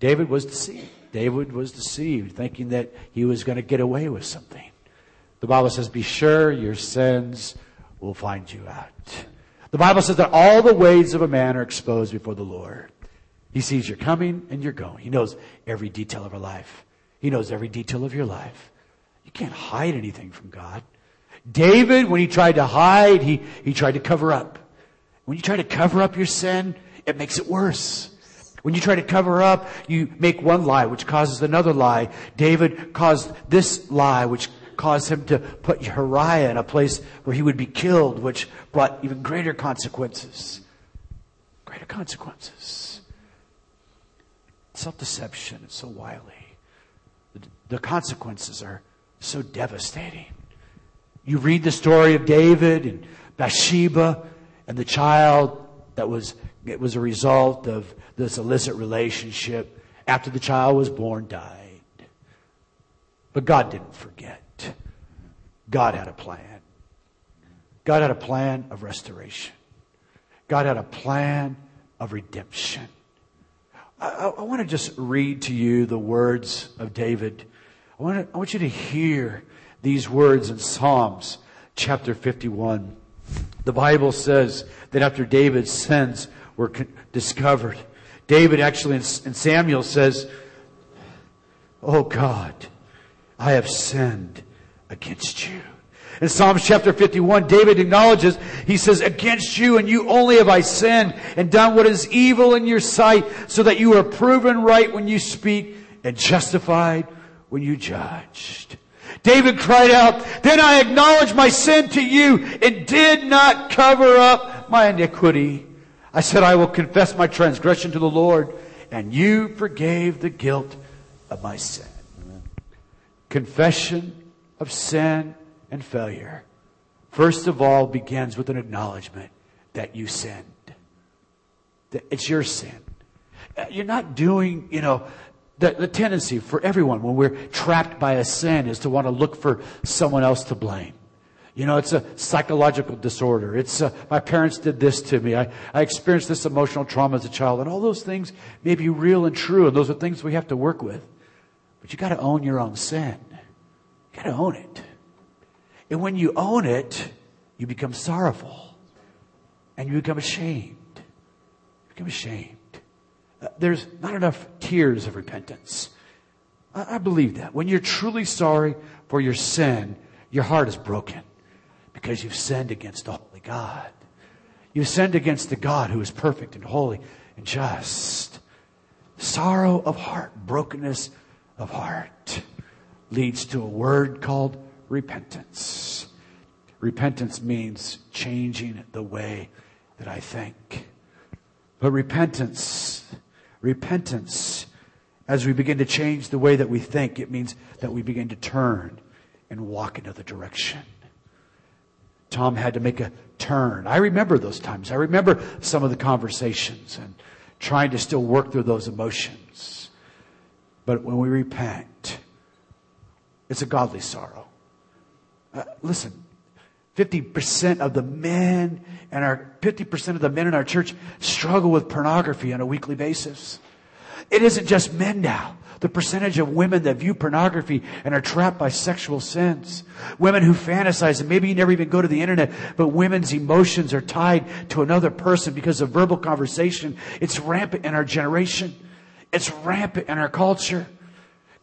David was deceived. David was deceived, thinking that he was going to get away with something. The Bible says, "Be sure your sins will find you out." The Bible says that all the ways of a man are exposed before the Lord. He sees your coming and your going. He knows every detail of our life. He knows every detail of your life. You can't hide anything from God. David, when he tried to hide, he, he tried to cover up. When you try to cover up your sin, it makes it worse. When you try to cover up, you make one lie, which causes another lie. David caused this lie, which caused him to put Uriah in a place where he would be killed, which brought even greater consequences. Greater consequences. Self-deception is so wily. The consequences are so devastating. You read the story of David and Bathsheba and the child that was it was a result of this illicit relationship after the child was born died. But God didn't forget. God had a plan. God had a plan of restoration. God had a plan of redemption. I, I, I want to just read to you the words of David. I want, to, I want you to hear these words in Psalms chapter 51. The Bible says that after David's sins were discovered, David actually in Samuel says, Oh God, I have sinned against you. In Psalms chapter 51, David acknowledges, he says, against you and you only have I sinned and done what is evil in your sight so that you are proven right when you speak and justified when you judged. David cried out, then I acknowledged my sin to you and did not cover up my iniquity. I said, I will confess my transgression to the Lord and you forgave the guilt of my sin. Confession of sin and failure, first of all, begins with an acknowledgement that you sinned. That it's your sin. You're not doing, you know, the, the tendency for everyone when we're trapped by a sin is to want to look for someone else to blame. You know, it's a psychological disorder. It's uh, my parents did this to me. I, I experienced this emotional trauma as a child, and all those things may be real and true, and those are things we have to work with. But you got to own your own sin. You got to own it. And when you own it, you become sorrowful and you become ashamed. You become ashamed. There's not enough tears of repentance. I, I believe that. When you're truly sorry for your sin, your heart is broken because you've sinned against the holy God. You've sinned against the God who is perfect and holy and just. Sorrow of heart, brokenness of heart leads to a word called repentance. Repentance means changing the way that I think. But repentance, repentance, as we begin to change the way that we think, it means that we begin to turn and walk another direction. Tom had to make a turn. I remember those times. I remember some of the conversations and trying to still work through those emotions. But when we repent, it's a godly sorrow. Uh, listen, 50% of the men and our 50% of the men in our church struggle with pornography on a weekly basis. It isn't just men now. The percentage of women that view pornography and are trapped by sexual sins. Women who fantasize, and maybe you never even go to the internet, but women's emotions are tied to another person because of verbal conversation. It's rampant in our generation. It's rampant in our culture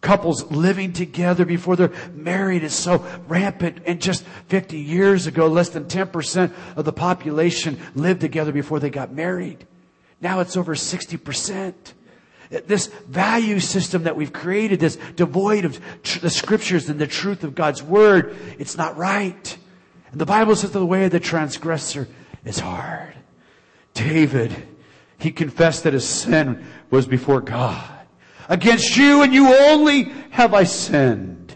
couples living together before they're married is so rampant. And just 50 years ago, less than 10% of the population lived together before they got married. Now it's over 60%. This value system that we've created, this devoid of tr- the scriptures and the truth of God's word, it's not right. And the Bible says the way of the transgressor is hard. David, he confessed that his sin was before God. Against you and you only have I sinned.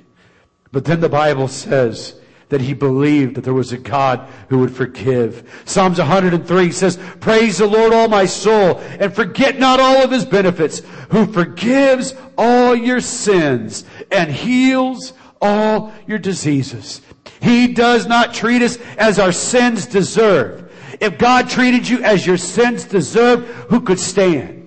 But then the Bible says that he believed that there was a God who would forgive. Psalms 103 says, Praise the Lord, all my soul, and forget not all of his benefits, who forgives all your sins and heals all your diseases. He does not treat us as our sins deserve. If God treated you as your sins deserve, who could stand?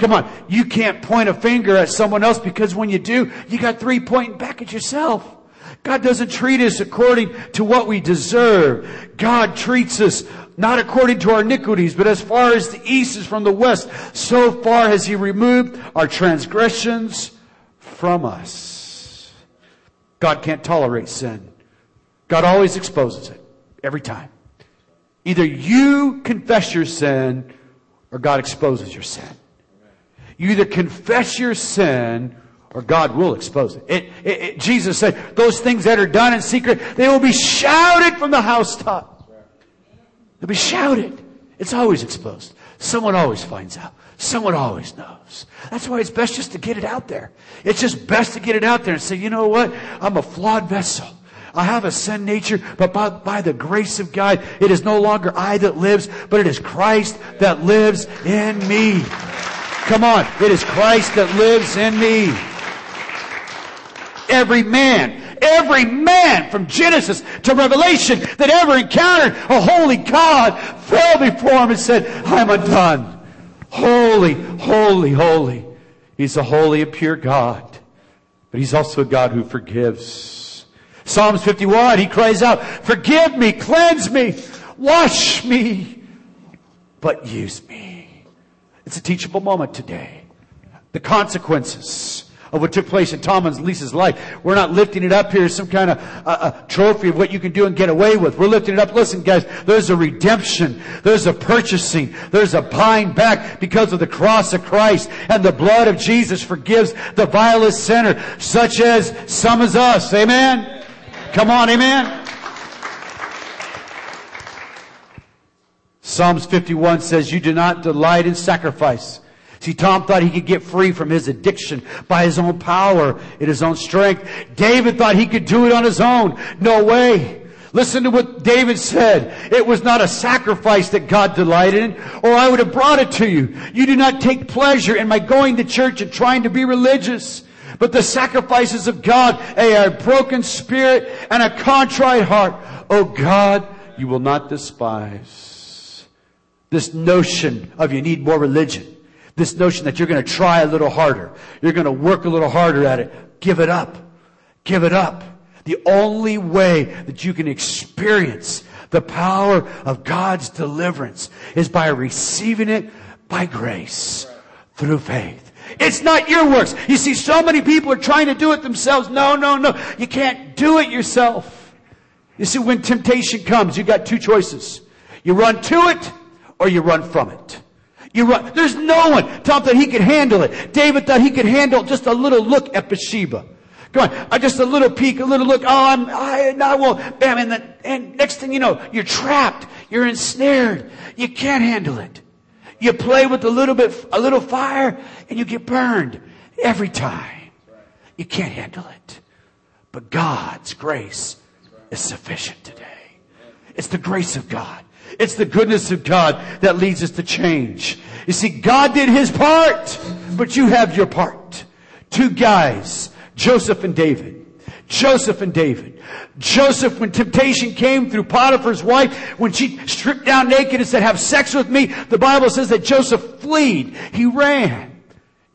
Come on. You can't point a finger at someone else because when you do, you got three pointing back at yourself. God doesn't treat us according to what we deserve. God treats us not according to our iniquities, but as far as the east is from the west, so far has He removed our transgressions from us. God can't tolerate sin. God always exposes it. Every time. Either you confess your sin or God exposes your sin. You either confess your sin or God will expose it. It, it, it. Jesus said, those things that are done in secret, they will be shouted from the housetop. They'll be shouted. It's always exposed. Someone always finds out. Someone always knows. That's why it's best just to get it out there. It's just best to get it out there and say, you know what? I'm a flawed vessel. I have a sin nature, but by, by, the grace of God, it is no longer I that lives, but it is Christ that lives in me. Come on. It is Christ that lives in me. Every man, every man from Genesis to Revelation that ever encountered a holy God fell before him and said, I'm undone. Holy, holy, holy. He's a holy and pure God. But he's also a God who forgives. Psalms 51, he cries out, forgive me, cleanse me, wash me, but use me. It's a teachable moment today. The consequences of what took place in Tom and Lisa's life. We're not lifting it up here as some kind of uh, uh, trophy of what you can do and get away with. We're lifting it up. Listen, guys, there's a redemption. There's a purchasing. There's a buying back because of the cross of Christ and the blood of Jesus forgives the vilest sinner, such as some as us. Amen? Come on, amen? Psalms 51 says, you do not delight in sacrifice. See, Tom thought he could get free from his addiction by his own power in his own strength. David thought he could do it on his own. No way. Listen to what David said. It was not a sacrifice that God delighted in, or I would have brought it to you. You do not take pleasure in my going to church and trying to be religious. But the sacrifices of God, a broken spirit and a contrite heart, oh God, you will not despise. This notion of you need more religion. This notion that you're going to try a little harder. You're going to work a little harder at it. Give it up. Give it up. The only way that you can experience the power of God's deliverance is by receiving it by grace through faith. It's not your works. You see, so many people are trying to do it themselves. No, no, no. You can't do it yourself. You see, when temptation comes, you've got two choices. You run to it or you run from it. You run. There's no one. Tom that he could handle it. David thought he could handle just a little look at Bathsheba. Come on, uh, just a little peek, a little look. Oh, I'm, I, I won't. Bam, and, the, and next thing you know, you're trapped. You're ensnared. You can't handle it. You play with a little bit, a little fire, and you get burned every time. You can't handle it. But God's grace is sufficient today. It's the grace of God. It's the goodness of God that leads us to change. You see, God did his part, but you have your part. Two guys, Joseph and David. Joseph and David. Joseph, when temptation came through Potiphar's wife, when she stripped down naked and said, have sex with me, the Bible says that Joseph fled. He ran.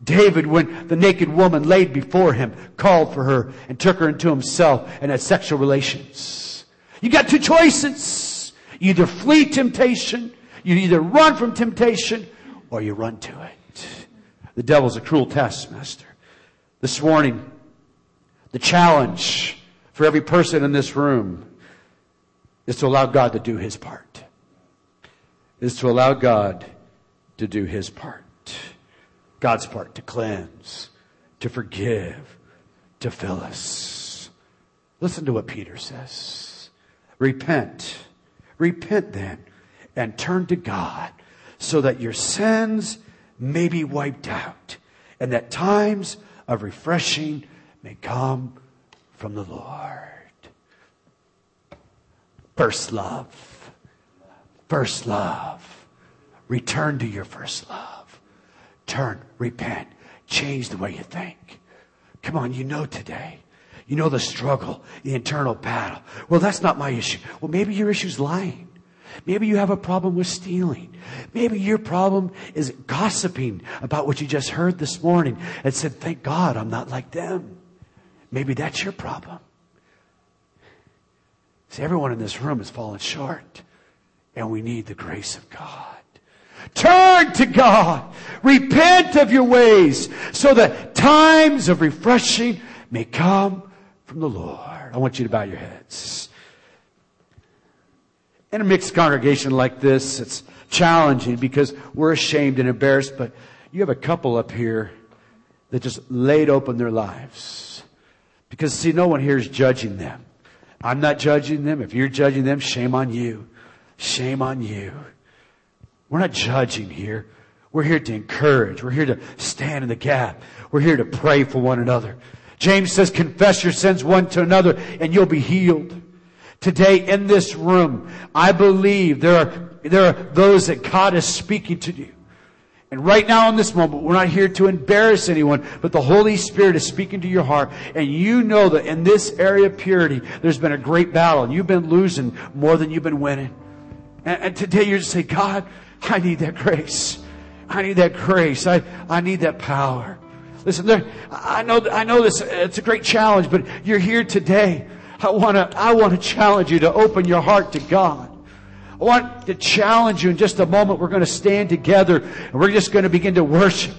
David, when the naked woman laid before him, called for her and took her into himself and had sexual relations. You got two choices. You either flee temptation, you either run from temptation, or you run to it. The devil's a cruel taskmaster. This morning, the challenge for every person in this room is to allow God to do his part. Is to allow God to do his part. God's part to cleanse, to forgive, to fill us. Listen to what Peter says. Repent Repent then and turn to God so that your sins may be wiped out and that times of refreshing may come from the Lord. First love. First love. Return to your first love. Turn, repent, change the way you think. Come on, you know today you know the struggle, the internal battle. Well, that's not my issue. Well, maybe your issue is lying. Maybe you have a problem with stealing. Maybe your problem is gossiping about what you just heard this morning and said, thank God I'm not like them. Maybe that's your problem. See, everyone in this room has fallen short and we need the grace of God. Turn to God. Repent of your ways so that times of refreshing may come from the Lord. I want you to bow your heads. In a mixed congregation like this, it's challenging because we're ashamed and embarrassed, but you have a couple up here that just laid open their lives. Because see, no one here is judging them. I'm not judging them. If you're judging them, shame on you. Shame on you. We're not judging here. We're here to encourage. We're here to stand in the gap. We're here to pray for one another. James says, confess your sins one to another and you'll be healed. Today in this room, I believe there are, there are those that God is speaking to you. And right now in this moment, we're not here to embarrass anyone, but the Holy Spirit is speaking to your heart. And you know that in this area of purity, there's been a great battle and you've been losing more than you've been winning. And, and today you're just saying, God, I need that grace. I need that grace. I, I need that power. Listen, there, I know, I know this, it's a great challenge, but you're here today. I want to, I want to challenge you to open your heart to God. I want to challenge you in just a moment. We're going to stand together and we're just going to begin to worship.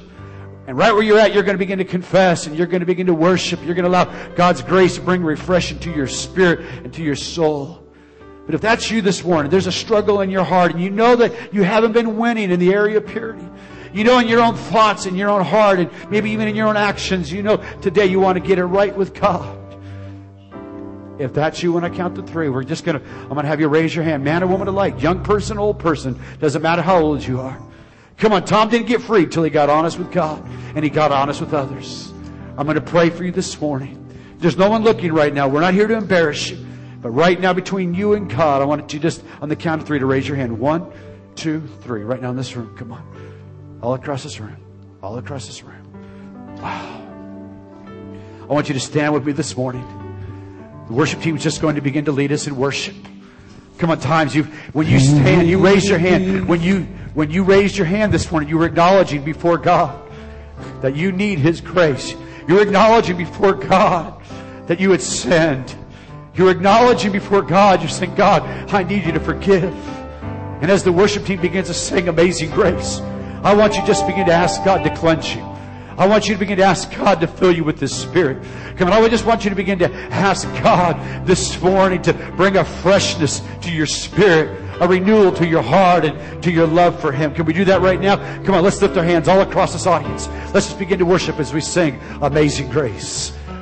And right where you're at, you're going to begin to confess and you're going to begin to worship. You're going to allow God's grace to bring refreshing to your spirit and to your soul. But if that's you this morning, there's a struggle in your heart and you know that you haven't been winning in the area of purity. You know in your own thoughts, in your own heart, and maybe even in your own actions, you know today you want to get it right with God. If that's you, when I count to three, we're just gonna, I'm gonna have you raise your hand. Man or woman alike, young person, old person, doesn't matter how old you are. Come on, Tom didn't get free till he got honest with God and he got honest with others. I'm to pray for you this morning. There's no one looking right now. We're not here to embarrass you. But right now, between you and God, I want you just on the count of three to raise your hand. One, two, three. Right now in this room. Come on. All across this room. All across this room. Wow. I want you to stand with me this morning. The worship team is just going to begin to lead us in worship. Come on, times you when you stand, you raise your hand. When you when you raised your hand this morning, you were acknowledging before God that you need His grace. You're acknowledging before God that you had sinned. You're acknowledging before God, you're saying, God, I need you to forgive. And as the worship team begins to sing Amazing Grace, I want you to just begin to ask God to cleanse you. I want you to begin to ask God to fill you with His Spirit. Come on, I just want you to begin to ask God this morning to bring a freshness to your spirit a renewal to your heart and to your love for Him. Can we do that right now? Come on, let's lift our hands all across this audience. Let's just begin to worship as we sing Amazing Grace.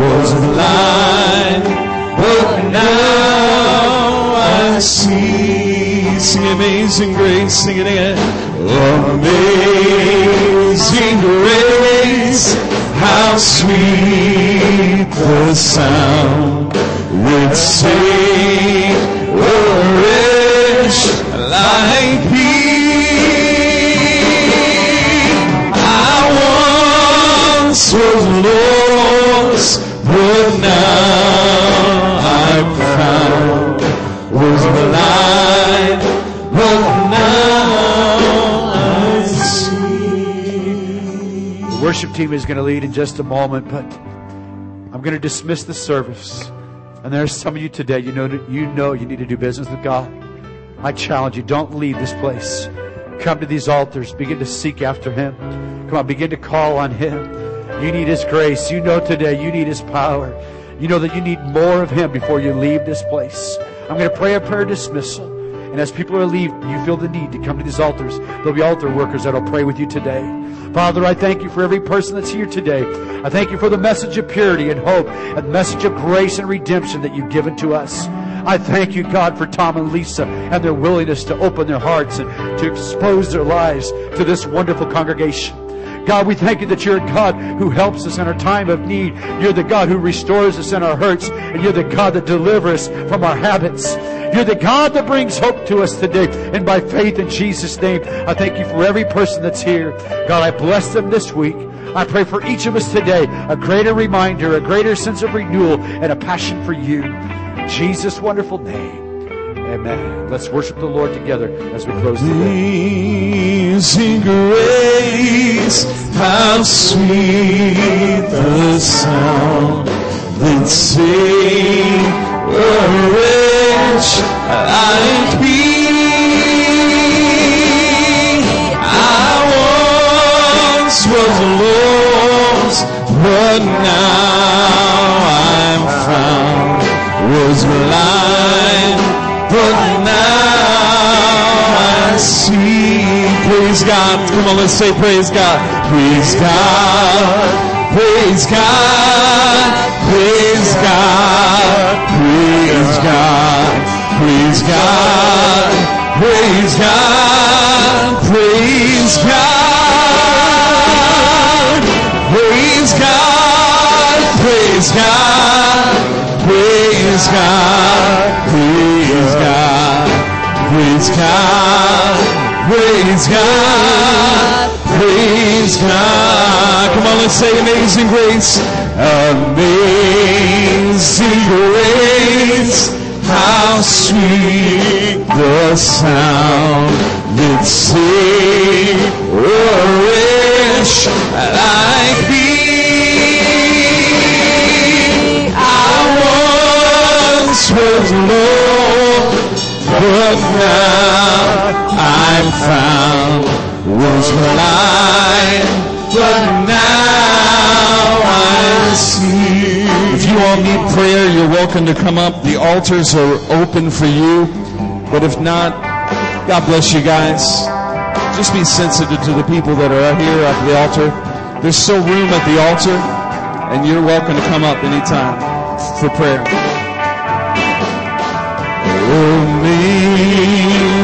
Was blind, but now I see. Sing amazing grace, sing it again. Amazing grace, how sweet the sound would save a wretch like me. I once was lost, but now I'm found. Was blind, but now I see. The worship team is going to lead in just a moment, but I'm going to dismiss the service. And there's some of you today, you know, you know you need to do business with God. I challenge you, don't leave this place. Come to these altars, begin to seek after Him. Come on, begin to call on Him. You need His grace. You know today you need His power. You know that you need more of Him before you leave this place. I'm going to pray a prayer dismissal. And as people are leaving, you feel the need to come to these altars. There'll be altar workers that'll pray with you today. Father, I thank you for every person that's here today. I thank you for the message of purity and hope and the message of grace and redemption that you've given to us. I thank you, God, for Tom and Lisa and their willingness to open their hearts and to expose their lives to this wonderful congregation. God, we thank you that you're a God who helps us in our time of need. You're the God who restores us in our hurts, and you're the God that delivers us from our habits. You're the God that brings hope to us today. And by faith in Jesus' name, I thank you for every person that's here. God, I bless them this week. I pray for each of us today a greater reminder, a greater sense of renewal, and a passion for you. In Jesus' wonderful name. Amen. Let's worship the Lord together as we close today. Amazing grace, how sweet the sound that saved a wretch like me. I once was lost, but now I'm found. Was blind, God. Come on, let's say praise God. Praise God. Praise God. Praise God. Praise God. Praise God. Praise God. Praise God. Praise God. Praise God. Praise God. Praise God. Praise God. Praise God, praise God. Come on, let's say amazing grace. Amazing grace, how sweet the sound that saved a wretch like me. I once was lost, but now I'm found. Was blind, but now I see. If you all need prayer, you're welcome to come up. The altars are open for you. But if not, God bless you guys. Just be sensitive to the people that are out here at the altar. There's still room at the altar, and you're welcome to come up anytime for prayer. Oh,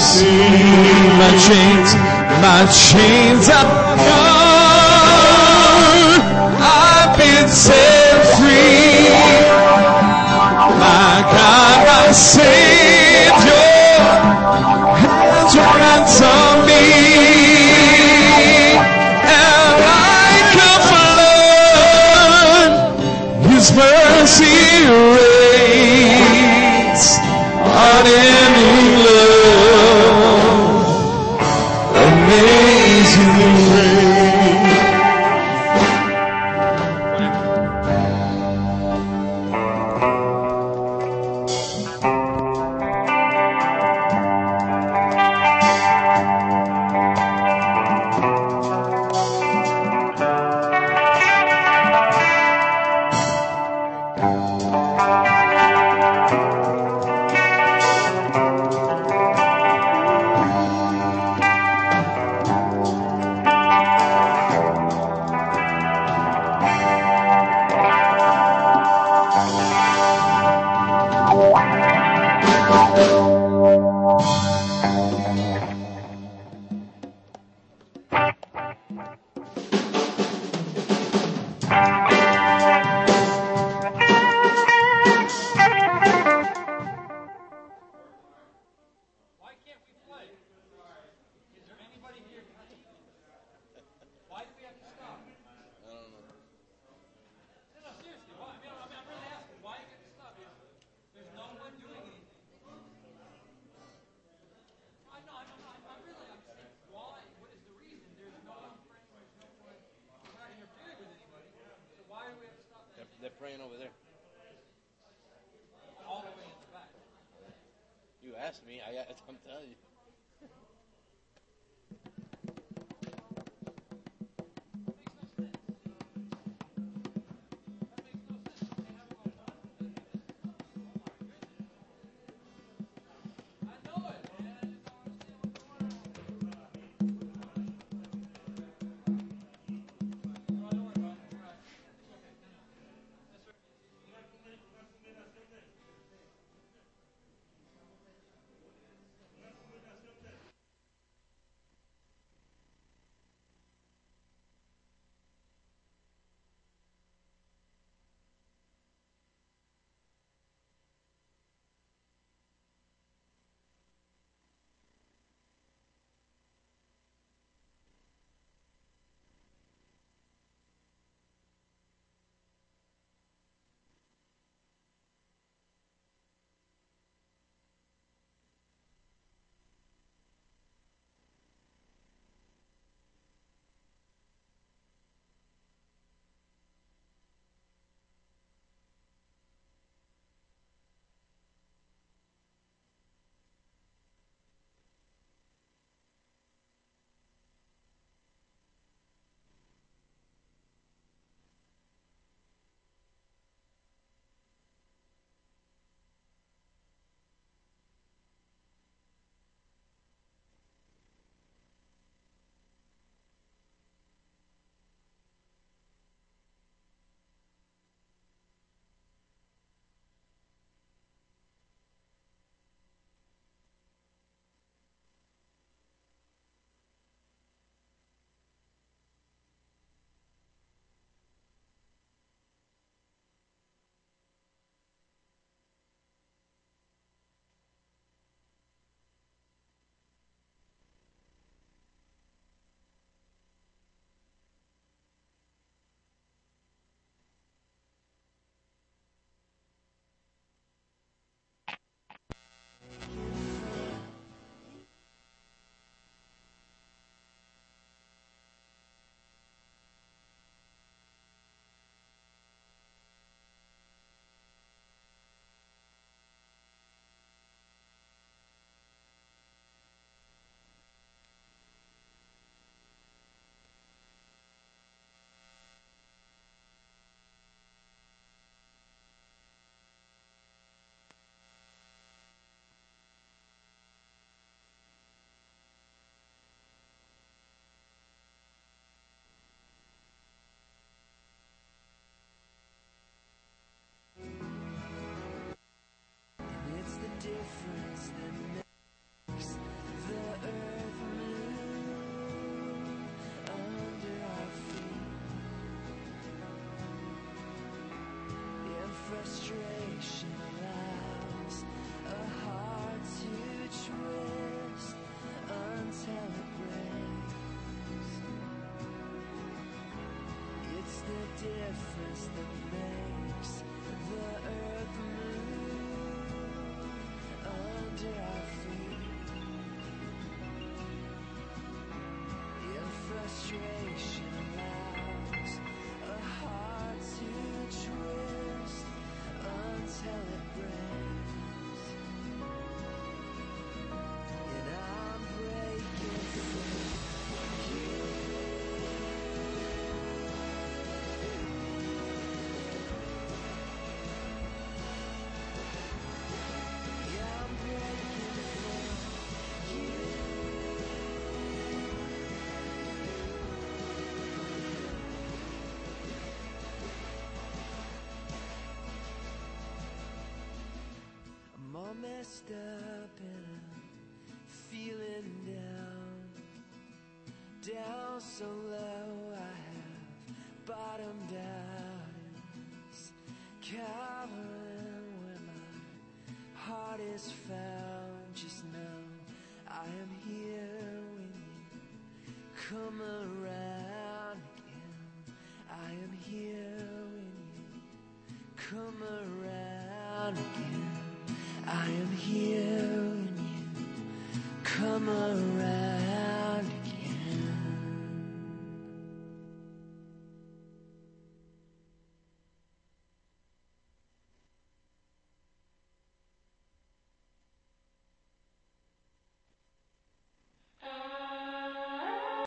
see my chains, my chains are gone. I've been set free. My God, my Savior has ransomed me. And like a flood, His mercy unending love, amazing grace. The difference that makes the earth messed up and I'm feeling down. Down so low I have bottomed out. It's covering where my heart is found. Just know I am here when you come around again. I am here when you come around again. I am here when you come around